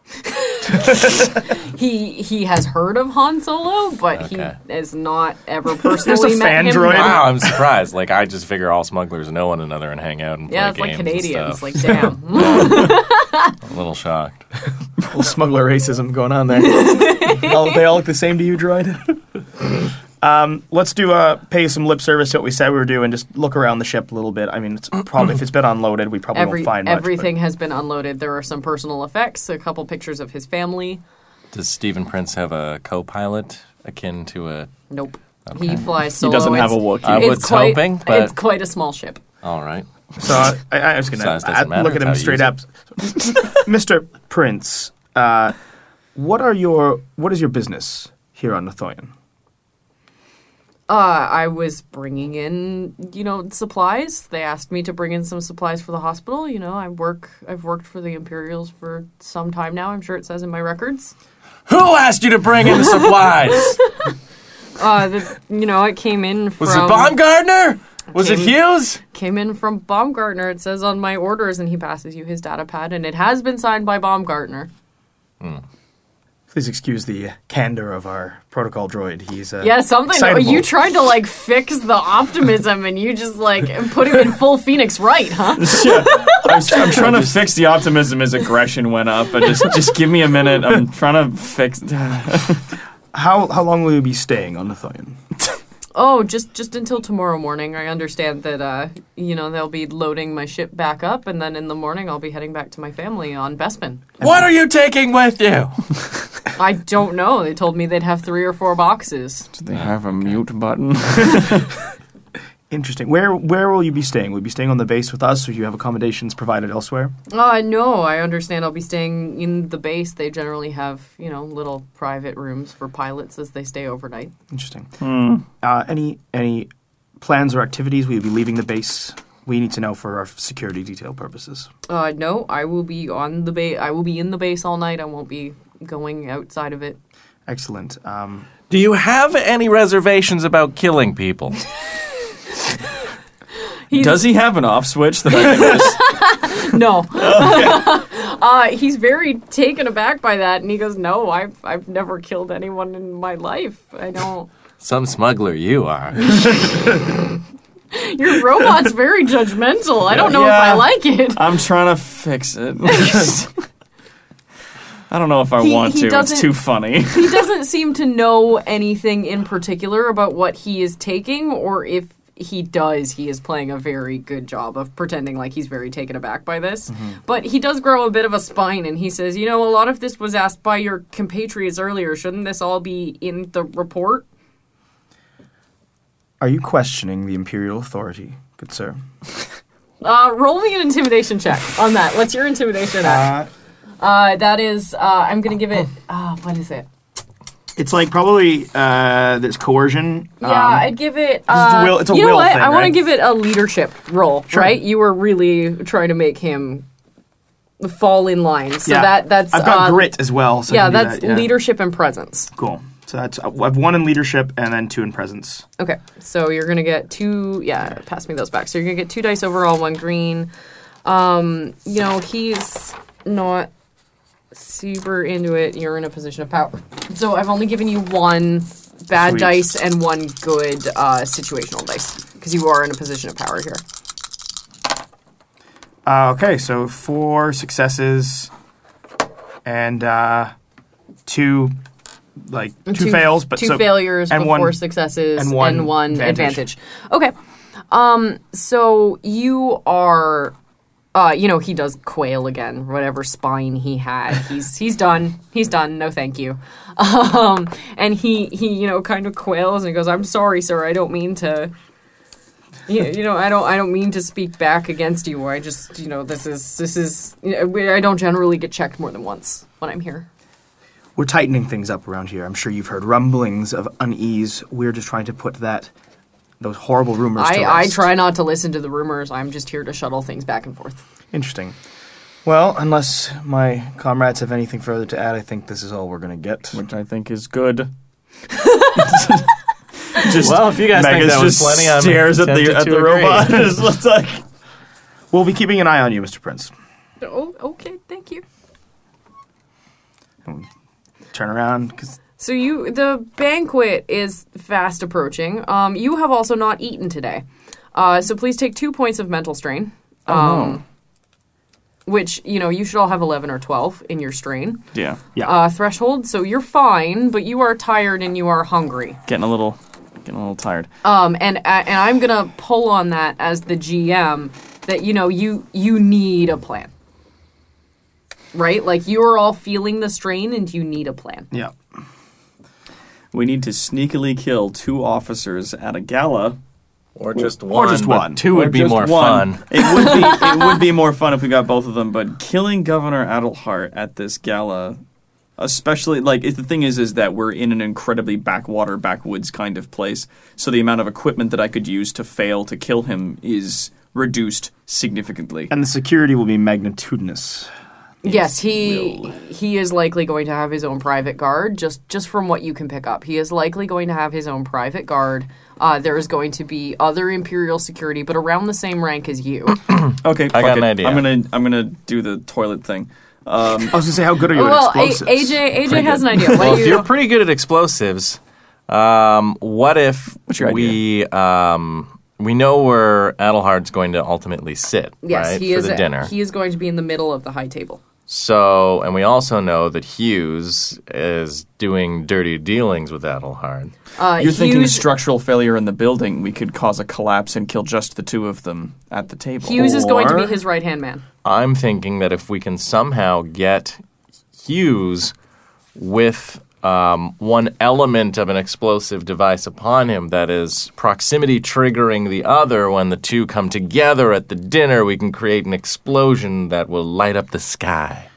He he has heard of Han Solo, but Okay. he has not ever personally met fan him. droid. Wow, I'm surprised. Like I just figure all smugglers know one another and hang out and Yeah, play it's like games and Canadians. stuff. Like, damn. a little shocked. little smuggler racism going on there. all, they all look the same to you, droid. um, let's do uh, pay some lip service to what we said we were doing. Just look around the ship a little bit. I mean, it's probably if it's been unloaded, we probably Every won't find much. but- everything has been unloaded. There are some personal effects, a couple pictures of his family. Does Stephen Prince have a co-pilot akin to a? Nope. He flies He solo. doesn't have a It's- Wookiee. I it's was quite, hoping, but- it's quite a small ship. All right. So I, I, I was going Size to doesn't matter, look at it's him how you straight up, Mr. Prince. Uh, what are your what is your business here on Nothoyan? Uh, I was bringing in, you know, supplies. They asked me to bring in some supplies for the hospital. You know, I work. I've worked for the Imperials for some time now. I'm sure it says in my records. Who asked you to bring in the supplies? Uh, the, you know, it came in from Was it Baumgartner? Was it Hughes? came in from Baumgartner. It says on my orders, and he passes you his data pad, and it has been signed by Baumgartner. Please excuse the candor of our protocol droid. He's uh, Yeah, something. excitable. You tried to like fix the optimism, and you just like put him in full Phoenix right, huh? Yeah. I'm, I'm trying to fix the optimism as aggression went up, but just just give me a minute. I'm trying to fix. How how long will you be staying on Nothoyan? Oh, just just until tomorrow morning. I understand that uh, you know they'll be loading my ship back up, and then in the morning I'll be heading back to my family on Bespin. What are you taking with you? I don't know. They told me they'd have three or four boxes. Do they have a mute button? Interesting. Where where will you be staying? Will you be staying on the base with us, or do you have accommodations provided elsewhere? Uh, no, I understand I'll be staying in the base. They generally have, you know, little private rooms for pilots as they stay overnight. Interesting. Uh, any any plans or activities? Will you be leaving the base? We need to know for our security detail purposes. Uh, no, I will be on the base. I will be in the base all night. I won't be going outside of it. Excellent. Um, Do you have any reservations about killing people? Does he have an off switch that I can just No. uh, he's very taken aback by that, and he goes, "No, I've I've never killed anyone in my life. I don't." Some smuggler you are. Your robot's very judgmental. I don't know if I like it. I'm trying to fix it. I don't know if I He- want he to. It's too funny. He doesn't seem to know anything in particular about what he is taking, or if he does, he is playing a very good job of pretending like he's very taken aback by this. But he does grow a bit of a spine, and he says, "You know, a lot of this was asked by your compatriots earlier. Shouldn't this all be in the report?" are you questioning the imperial authority, good sir? Uh, roll me an intimidation check on that. What's your intimidation at? Uh, that is, uh, I'm gonna give it. Uh, what is it? It's like probably uh, there's coercion. Yeah, um, I'd give it. Uh, will- it's a you know will what? thing, I want to give it a leadership role, Sure. right? You were really trying to make him fall in line, so yeah. that that's I've got uh, grit as well. So Yeah, that's that, yeah. leadership and presence. Cool. So that's I've one in leadership and then two in presence. Okay, so you're gonna get two. Yeah, pass me those back. So you're gonna get two dice overall, one green. Um, you know he's not super into it. You're in a position of power, so I've only given you one bad Sweet. dice and one good uh, situational dice because you are in a position of power here. Uh, okay, so four successes and uh, two like two, fails, but two so, failures, and one four successes, and and one one, advantage. advantage. Okay, um, so you are, uh, you know, he does quail again. Whatever spine he had, he's he's done. He's done. No, thank you. Um, and he he you know kind of quails and he goes, "I'm sorry, sir. I don't mean to." You, you know, I don't. I don't mean to speak back against you. I just, you know, this is this is. You know, I don't generally get checked more than once when I'm here. We're tightening things up around here. I'm sure you've heard rumblings of unease. We're just trying to put that those horrible rumors to I, I try not to listen to the rumors. I'm just here to shuttle things back and forth. Interesting. Well, unless my comrades have anything further to add, I think this is all we're going to get. which I think is good. just Well, if you guys think Magus that was just plenty, I'm stares at the at the robot. and just looks like We'll be keeping an eye on you, Mr. Prince. Oh, okay, thank you. Turn around, because So you, the banquet is fast approaching. Um, you have also not eaten today, uh, so please take two points of mental strain. Um, Which you know you should all have eleven or twelve in your strain yeah, yeah. uh, threshold. So you're fine, but you are tired and you are hungry. getting a little getting a little tired. Um, and and I'm gonna pull on that as the GM that you know you you need a plan, right? Like you are all feeling the strain and you need a plan. yeah. We need to sneakily kill two officers at a gala. Or just one. just but one. Two Or would be just more one. fun. It would be it would be more fun if we got both of them, but killing Governor Adelhart at this gala, especially like if the thing is is that we're in an incredibly backwater, backwoods kind of place, so the amount of equipment that I could use to fail to kill him is reduced significantly. And the security will be magnitudinous. Yes, he he is likely going to have his own private guard. Just just from what you can pick up, he is likely going to have his own private guard. Uh, there is going to be other imperial security, but around the same rank as you. Okay, fuck got an idea. I'm gonna I'm gonna do the toilet thing. Um, I was going to say, how good are you well, at A- AJ AJ Pretty has good. an idea. What Well, do if you? you're pretty good at explosives, um, what if What's your we um, we know where Adelhard's going to ultimately sit, yes, right, he for is. the dinner. He is going to be in the middle of the high table. So, and we also know that Hughes is doing dirty dealings with Adelhard. Uh, you're thinking structural failure in the building. We could cause a collapse and kill just the two of them at the table. Hughes is going to be his right hand man. I'm thinking that if we can somehow get Hughes with um, one element of an explosive device upon him that is proximity triggering the other. When the two come together at the dinner, we can create an explosion that will light up the sky.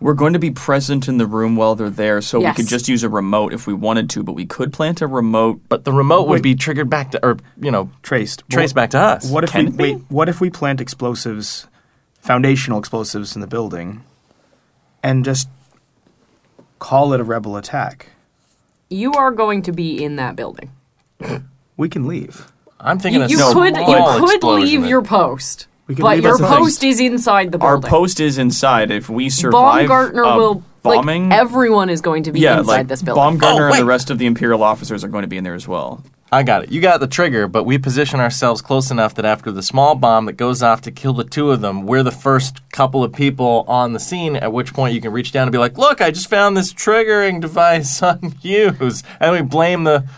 We're going to be present in the room while they're there, so Yes. we could just use a remote if we wanted to, but we could plant a remote. But the remote would be triggered back to, or you know, Traced. traced What- back to us. What if Can we it wait? What if we plant explosives, foundational explosives in the building, and just call it a rebel attack? You are going to be in that building. We can leave. I'm thinking You, a you small could you could explosion leave your post, We can but leave your post. post is inside the building. Our building. post is inside. If we survive Baumgartner a will bombing, like everyone is going to be yeah, inside like this building. Baumgartner Oh, and the oh, rest of the Imperial officers are going to be in there as well. I got it. You got the trigger, but we position ourselves close enough that after the small bomb that goes off to kill the two of them, we're the first couple of people on the scene. At which point you can reach down and be like, "Look, I just found this triggering device on Hughes," and we blame the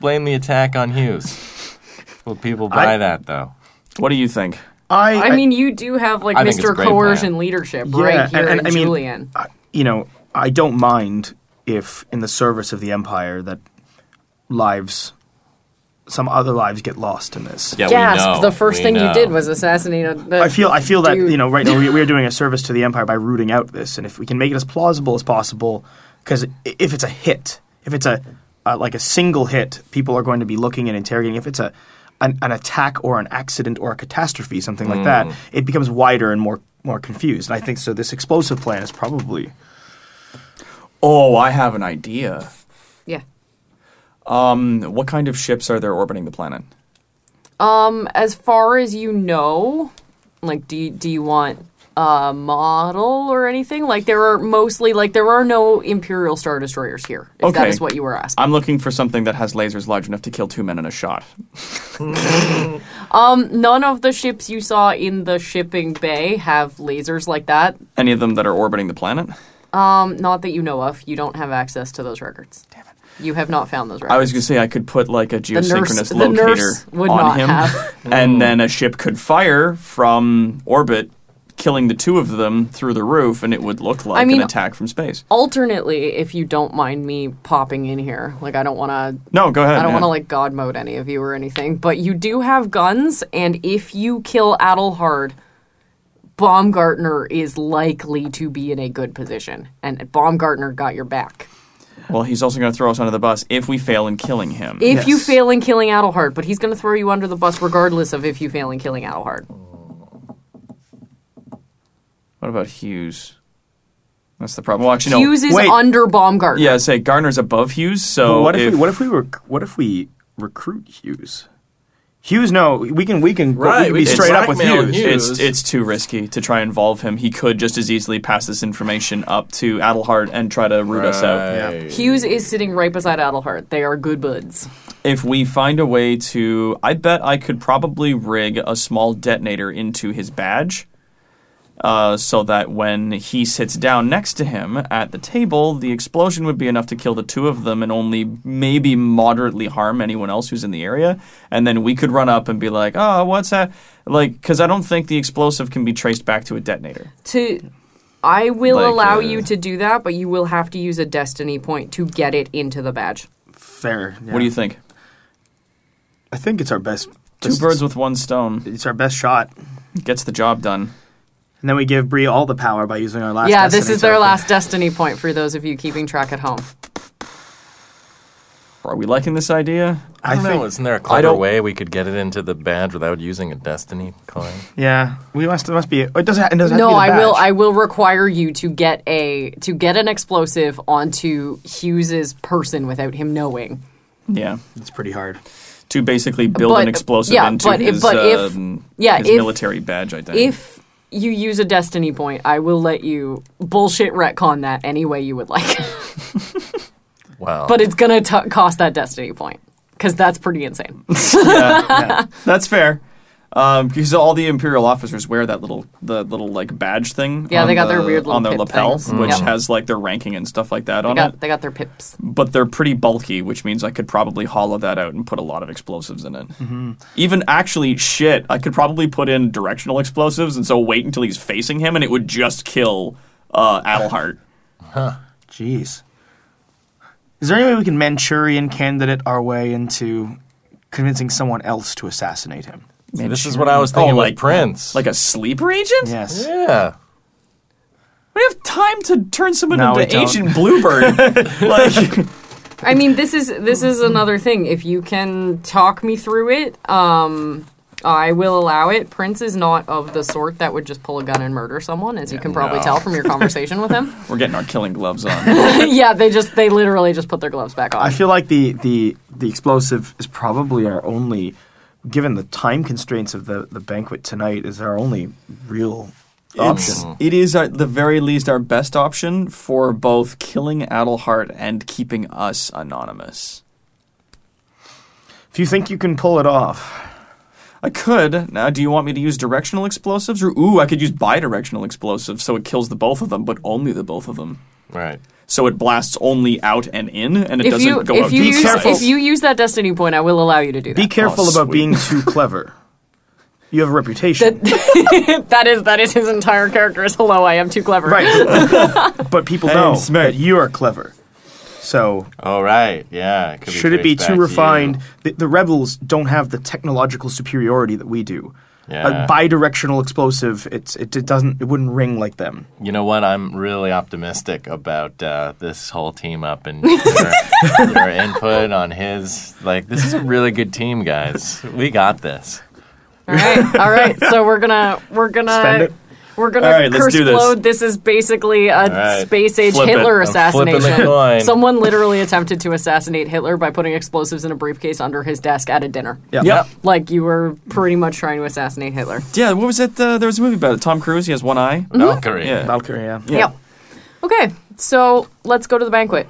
blame the attack on Hughes. Will people buy I- that though? What do you think? I, I mean, you do have like I think it's a Mr. Coercion plan. leadership Yeah, right here and- and in I mean- Julian. I- you know, I don't mind if, in the service of the Empire, that lives, some other lives get lost in this. Yeah, Gasp! we know. the first We thing you did was assassinate a. I feel I feel that you know right now we, we are doing a service to the empire by rooting out this, and if we can make it as plausible as possible, because if it's a hit, if it's a uh, like a single hit, people are going to be looking and interrogating. If it's a an, an attack or an accident or a catastrophe, something like that, it becomes wider and more more confused. And I think so. This explosive plan is probably Oh, I have an idea. yeah. Um, what kind of ships are there orbiting the planet? Um, as far as you know, like, do you, do you want a model or anything? Like, there are mostly like there are no Imperial Star Destroyers here. If that Okay. is what you were asking. I'm looking for something that has lasers large enough to kill two men in a shot. None of the ships you saw in the shipping bay have lasers like that. Any of them that are orbiting the planet? Um, not that you know of. You don't have access to those records. Damn it. You have not found those records. I was going to say I could put like a geosynchronous the locator nurse would on not him, and then a ship could fire from orbit, killing the two of them through the roof, and it would look like I mean- an attack from space. Alternately, if you don't mind me popping in here, like I don't want to No, go ahead. I don't yeah. want to like god mode any of you or anything, but you do have guns, and if you kill Adelhard, Baumgartner is likely to be in a good position, and Baumgartner got your back. Well, he's also going to throw us under the bus if we fail in killing him. If you fail in killing Adelhard, but he's going to throw you under the bus regardless of if you fail in killing Adelhard. what about Hughes? That's the problem. Well, actually, no. Hughes is wait. under Baumgartner. Yeah, say Garner's above Hughes. So what if, if we what if we rec- what if we recruit Hughes? Hughes, no, we can we can, Right, we can we be can straight up with blackmail Hughes. Hughes. it's it's too risky to try and involve him. He could just as easily pass this information up to Adelhard and try to root us out. Right. Hughes is sitting right beside Adelhard. They are good buds. If we find a way to, I bet I could probably rig a small detonator into his badge, uh, so that when he sits down next to him at the table, the explosion would be enough to kill the two of them and only maybe moderately harm anyone else who's in the area. And then we could run up and be like, "Oh, what's that?" Like, because I don't think the explosive can be traced back to a detonator. to I will Like, allow uh, you to do that, but you will have to use a destiny point to get it into the badge. Fair. yeah. What do you think? I think it's our best. Two birds with one stone It's our best shot. gets the job done. And then we give Bree all the power by using our last. yeah, this is their token. last destiny point for those of you keeping track at home. Are we liking this idea? I don't I think- know. Isn't there a clever way we could get it into the badge without using a destiny coin? Yeah, we must. It must be. It doesn't. It doesn't have No, to be the I will. I will require you to get a to get an explosive onto Hughes's person without him knowing. Yeah. It's pretty hard. To basically build But- an explosive yeah, into but his, but if- um, yeah, his if- military badge identity. If you use a destiny point, I will let you bullshit retcon that any way you would like. Wow. but it's gonna t- cost that destiny point because that's pretty insane. That's fair. Um, because all the imperial officers wear that little the little like badge thing. Yeah, on they got their weird little on their pip lapel, things. which Yep. has like their ranking and stuff like that They on got it. they got their pips. But they're pretty bulky, which means I could probably hollow that out and put a lot of explosives in it. Mm-hmm. Even actually, shit, I could probably put in directional explosives, and so wait until he's facing him, and it would just kill uh, Adelhart. Jeez. Is there any way we can Manchurian candidate our way into convincing someone else to assassinate him? See, this is what I was thinking Oh, with like- Prince. Like a sleeper agent? Yes. yeah. We have time to turn someone No, into don't. Agent Bluebird. like, I mean, this is this is another thing. If you can talk me through it, um, I will allow it. Prince is not of the sort that would just pull a gun and murder someone, as you can probably no. tell from your conversation with him. we're getting our killing gloves on. yeah, they just they literally just put their gloves back on. I feel like the, the, the explosive is probably our only, given the time constraints of the, the banquet tonight, is our only real option. It's, it is at the very least our best option for both killing Adelhart and keeping us anonymous. If you think you can pull it off, I could. Now, do you want me to use directional explosives? Or, ooh, I could use bidirectional explosives so it kills the both of them, but only the both of them. Right. So it blasts only out and in, and it if doesn't you go if out you to use careful. if you use that destiny point, I will allow you to do that. be careful Oh, about sweet. being too clever. You have a reputation. that is that is his entire character. Is hello, I am too clever. right. But, but people Hey, know smart. that you are clever. So all right. Yeah. It could should it be too back to refined? The, the rebels don't have the technological superiority that we do. Yeah. A bidirectional explosive, it's it, it doesn't it wouldn't ring like them. You know what? I'm really optimistic about uh, this whole team up and your, your input on his. Like, this is a really good team, guys. We got this. All right, all right. So we're gonna we're gonna Spend it. We're gonna All right, let's curse do this. explode. This is basically a right. space age Flip it. Hitler I'm flipping the assassination. coin. Someone literally attempted to assassinate Hitler by putting explosives in a briefcase under his desk at a dinner. Yeah. Yep. Like you were pretty much trying to assassinate Hitler. Yeah, what was it? Uh, there was a movie about it. Tom Cruise, he has one eye. Valkyrie. Yeah. Valkyrie, yeah. Yeah. Yep. Okay, so let's go to the banquet.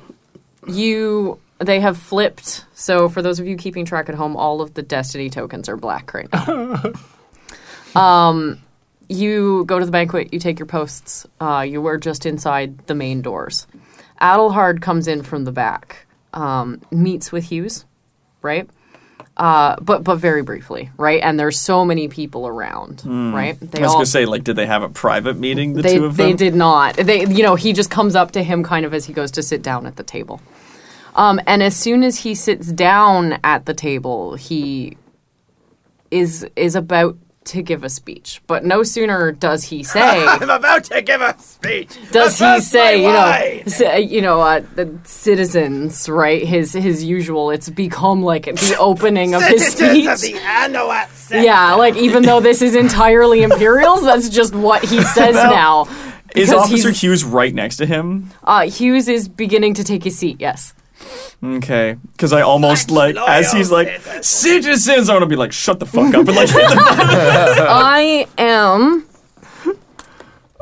You they have flipped. So for those of you keeping track at home, all of the destiny tokens are black right now. um you go to the banquet, you take your posts. Uh, you were just inside the main doors. Adelhard comes in from the back, um, meets with Hughes, right? Uh, but but very briefly, right? And there's so many people around, right? They I was all- going to say, like, did they have a private meeting, the they, two of them. they did not. They, you know, he just comes up to him kind of as he goes to sit down at the table. Um, and as soon as he sits down at the table, he is is about to give a speech. But no sooner does he say, I'm about to give a speech. does he say, you know, say, you know, uh, the citizens, right? His his usual. It's become like the opening of his speech. Of Yeah, like even though this is entirely Imperials, that's just what he says now. Is Because Officer he's- Hughes right next to him? Uh, Hughes is beginning to take his seat. Yes. Okay, because I almost like as he's like citizens, I want to be like shut the fuck up and like hit the I am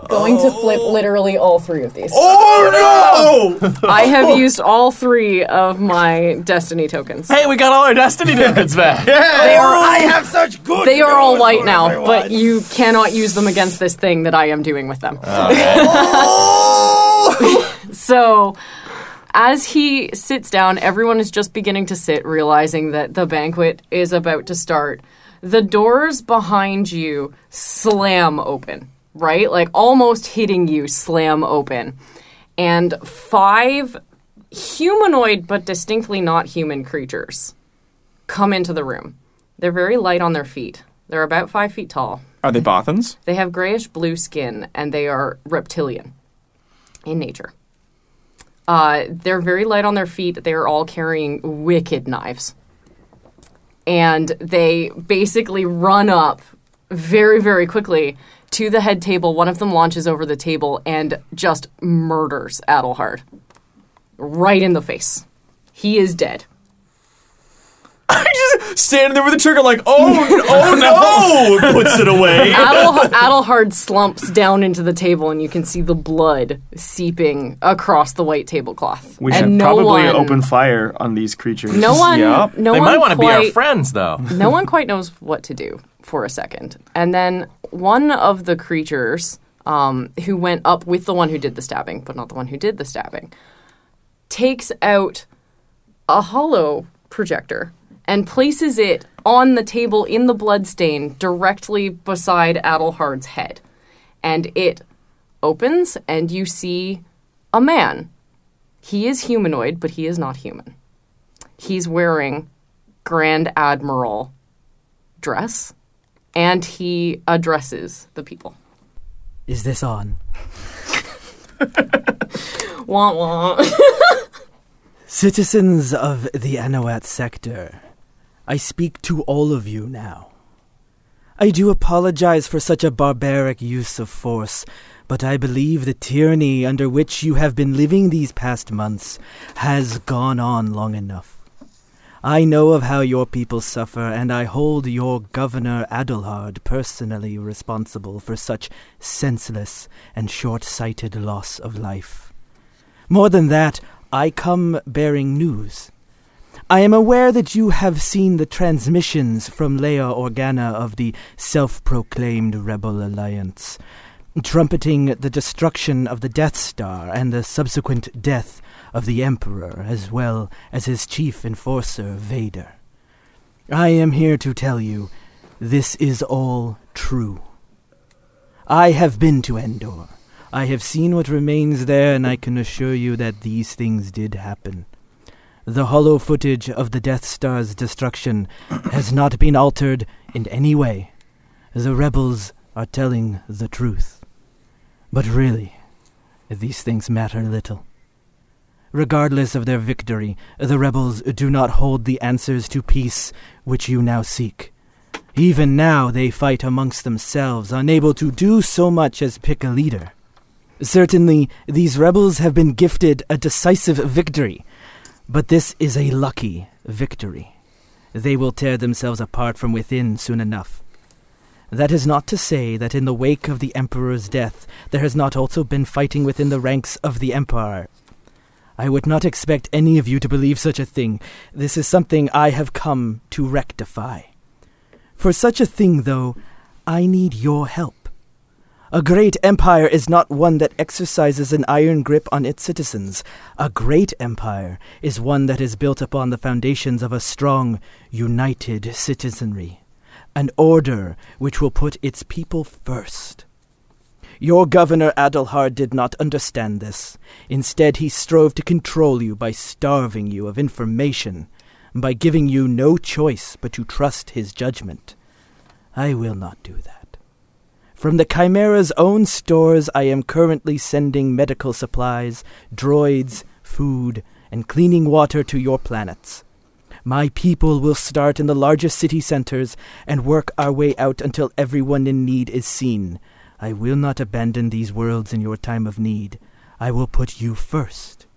going to flip oh. literally all three of these. Oh no! I have used all three of my destiny tokens. Hey, we got all our destiny tokens back. They are I have such good. they are all white now, but you cannot use them against this thing that I am doing with them. Oh, so, as he sits down, everyone is just beginning to sit, realizing that the banquet is about to start. The doors behind you slam open, right? Like almost hitting you, slam open. And five humanoid but distinctly not human creatures come into the room. They're very light on their feet. They're about five feet tall. Are they Bothans? They have grayish blue skin and they are reptilian in nature. Uh, they're very light on their feet. They are all carrying wicked knives. And they basically run up very, very quickly to the head table. One of them launches over the table and just murders Adelhard right in the face. He is dead. I just standing there with the trigger, like, oh, oh no! Puts it away. Adel- Adelhard slumps down into the table, and you can see the blood seeping across the white tablecloth. We and should no probably one, open fire on these creatures. No one, Yup. no they one might want to be our friends, though. no one quite knows what to do for a second. And then one of the creatures um, who went up with the one who did the stabbing, but not the one who did the stabbing, takes out a holo projector and places it on the table in the bloodstain directly beside Adelhard's head. And it opens, and you see a man He is humanoid, but he is not human. He's wearing Grand Admiral dress, and he addresses the people. Is this on? Wah wah. Citizens of the Anoat sector, I speak to all of you now. I do apologize for such a barbaric use of force, but I believe the tyranny under which you have been living these past months has gone on long enough. I know of how your people suffer, and I hold your governor Adelhard personally responsible for such senseless and short sighted loss of life. More than that, I come bearing news. I am aware that you have seen the transmissions from Leia Organa of the self proclaimed Rebel Alliance, trumpeting the destruction of the Death Star and the subsequent death of the Emperor, as well as his chief enforcer, Vader. I am here to tell you this is all true. I have been to Endor. I have seen what remains there, and I can assure you that these things did happen. The holo footage of the Death Star's destruction has not been altered in any way. The rebels are telling the truth. But really, these things matter little. Regardless of their victory, the rebels do not hold the answers to peace which you now seek. Even now they fight amongst themselves, unable to do so much as pick a leader. Certainly, these rebels have been gifted a decisive victory, but this is a lucky victory. They will tear themselves apart from within soon enough. That is not to say that in the wake of the Emperor's death there has not also been fighting within the ranks of the Empire. I would not expect any of you to believe such a thing. This is something I have come to rectify. For such a thing, though, I need your help. A great empire is not one that exercises an iron grip on its citizens. A great empire is one that is built upon the foundations of a strong, united citizenry. An order which will put its people first. Your governor Adelhard did not understand this. Instead, he strove to control you by starving you of information, by giving you no choice but to trust his judgment. I will not do that. From the Chimaera's own stores, I am currently sending medical supplies, droids, food, and cleaning water to your planets. My people will start in the largest city centers and work our way out until everyone in need is seen. I will not abandon these worlds in your time of need. I will put you first.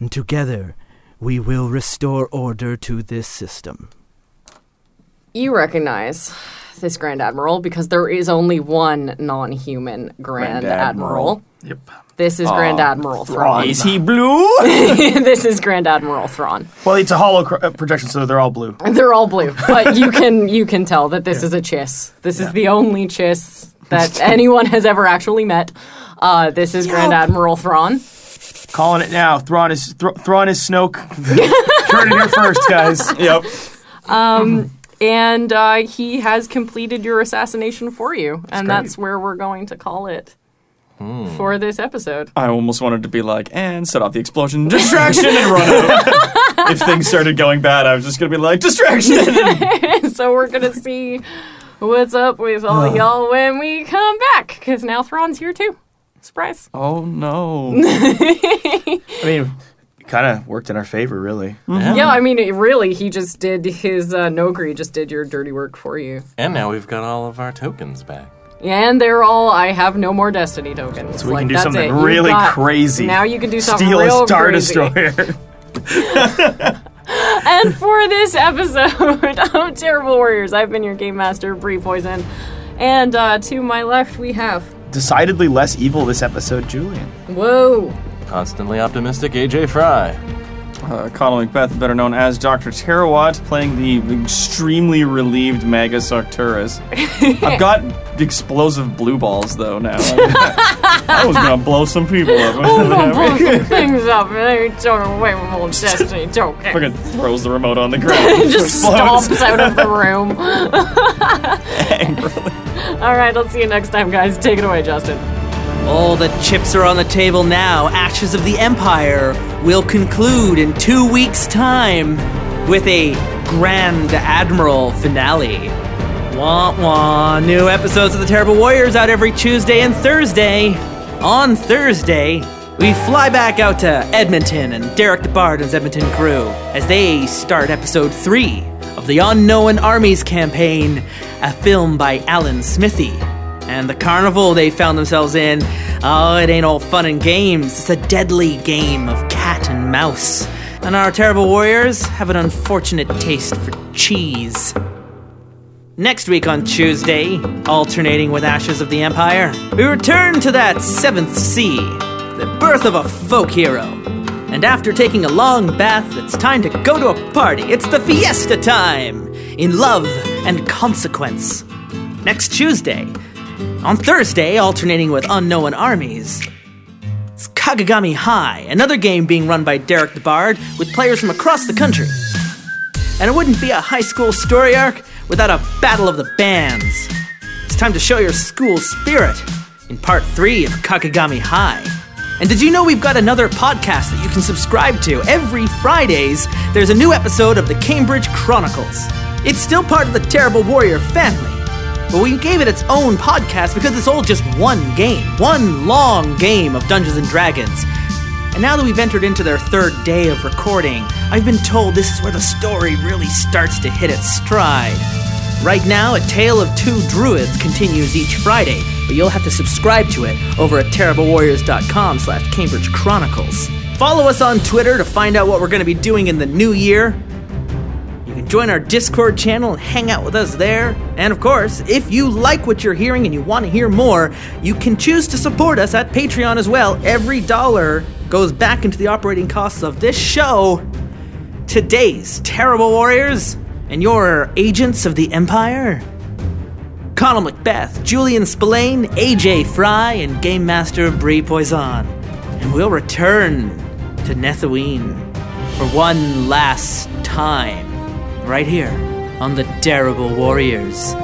And together, we will restore order to this system. You recognize this Grand Admiral because there is only one non human Grand, Grand Admiral. Admiral. Yep. This is Grand Admiral Thrawn. Is he blue? this is Grand Admiral Thrawn. Well, it's a hollow cr- uh, projection, so they're all blue. They're all blue, but you can you can tell that this is a chiss. This is the only chiss that anyone has ever actually met. Uh, this is Grand Admiral Thrawn. Calling it now. Thrawn is Thr- Thrawn is Snoke. Heard it here first, guys. yep. And uh, he has completed your assassination for you, and great. that's where we're going to call it for this episode. I almost wanted to be like, and set off the explosion, distraction, and run out. if things started going bad, I was just gonna be like, distraction. so we're gonna see what's up with all y'all when we come back, because now Thrawn's here too. Surprise! oh no. I mean, it kind of worked in our favor, really. Yeah, I mean, it really, he just did his uh, Noghri just did your dirty work for you, And now we've got all of our tokens back. and they're all. I have no more Destiny tokens. So we Like, can do that's something it. Really got- crazy. Now you can do something Steal real a Star crazy. Destroyer. And for this episode of Terrible Warriors, I've been your game master, Bree Poison. And uh, to my left, we have. Decidedly less evil this episode, Julian. Whoa! Constantly optimistic AJ Fry. Uh, Connell Macbeth, better known as Dr. Terawat, playing the extremely relieved Magus Arcturus. I've got explosive blue balls, though, now. I was gonna blow some people up. I'm gonna blow some things up and then you took away with old Destiny token. Fucking throws the remote on the ground. Just Explodes stomps out of the room. angrily. All right, I'll see you next time, guys. Take it away, Justin. All the chips are on the table now. Ashes of the Empire will conclude in two weeks' time with a Grand Admiral finale. Wah wah. New episodes of The Terrible Warriors out every Tuesday and Thursday. On Thursday, we fly back out to Edmonton and Derek DeBard and his Edmonton crew as they start episode three of the Unknown Armies campaign, a film by Alan Smithee. And the carnival they found themselves in, oh, it ain't all fun and games. It's a deadly game of cat and mouse. And our terrible warriors have an unfortunate taste for cheese. Next week on Tuesday, alternating with Ashes of the Empire, we return to that seventh sea, the birth of a folk hero. And after taking a long bath, it's time to go to a party. It's the fiesta time in love and consequence. Next Tuesday. On Thursday, alternating with Unknown Armies, it's Kagagami High, another game being run by Derek the Bard with players from across the country. And it wouldn't be a high school story arc without a battle of the bands. It's time to show your school spirit in part three of Kakagami High. And did you know we've got another podcast that you can subscribe to? Every Fridays, there's a new episode of the Cambridge Chronicles. It's still part of the Terrible Warrior family, but we gave it its own podcast because it's all just one game, one long game of Dungeons and Dragons. And now that we've entered into their third day of recording, I've been told this is where the story really starts to hit its stride. Right now, A Tale of Two Druids continues each Friday, but you'll have to subscribe to it over at terriblewarriors.com slash Cambridge Chronicles. Follow us on Twitter to find out what we're going to be doing in the new year. Join our Discord channel and hang out with us there. And of course, if you like what you're hearing and you want to hear more, you can choose to support us at Patreon as well. Every dollar goes back into the operating costs of this show. Today's Terrible Warriors and your agents of the Empire. Connell Macbeth, Julian Spillane, AJ Fry, and Game Master Brie Poison. And we'll return to Nethuine for one last time, right here on the Terrible Warriors.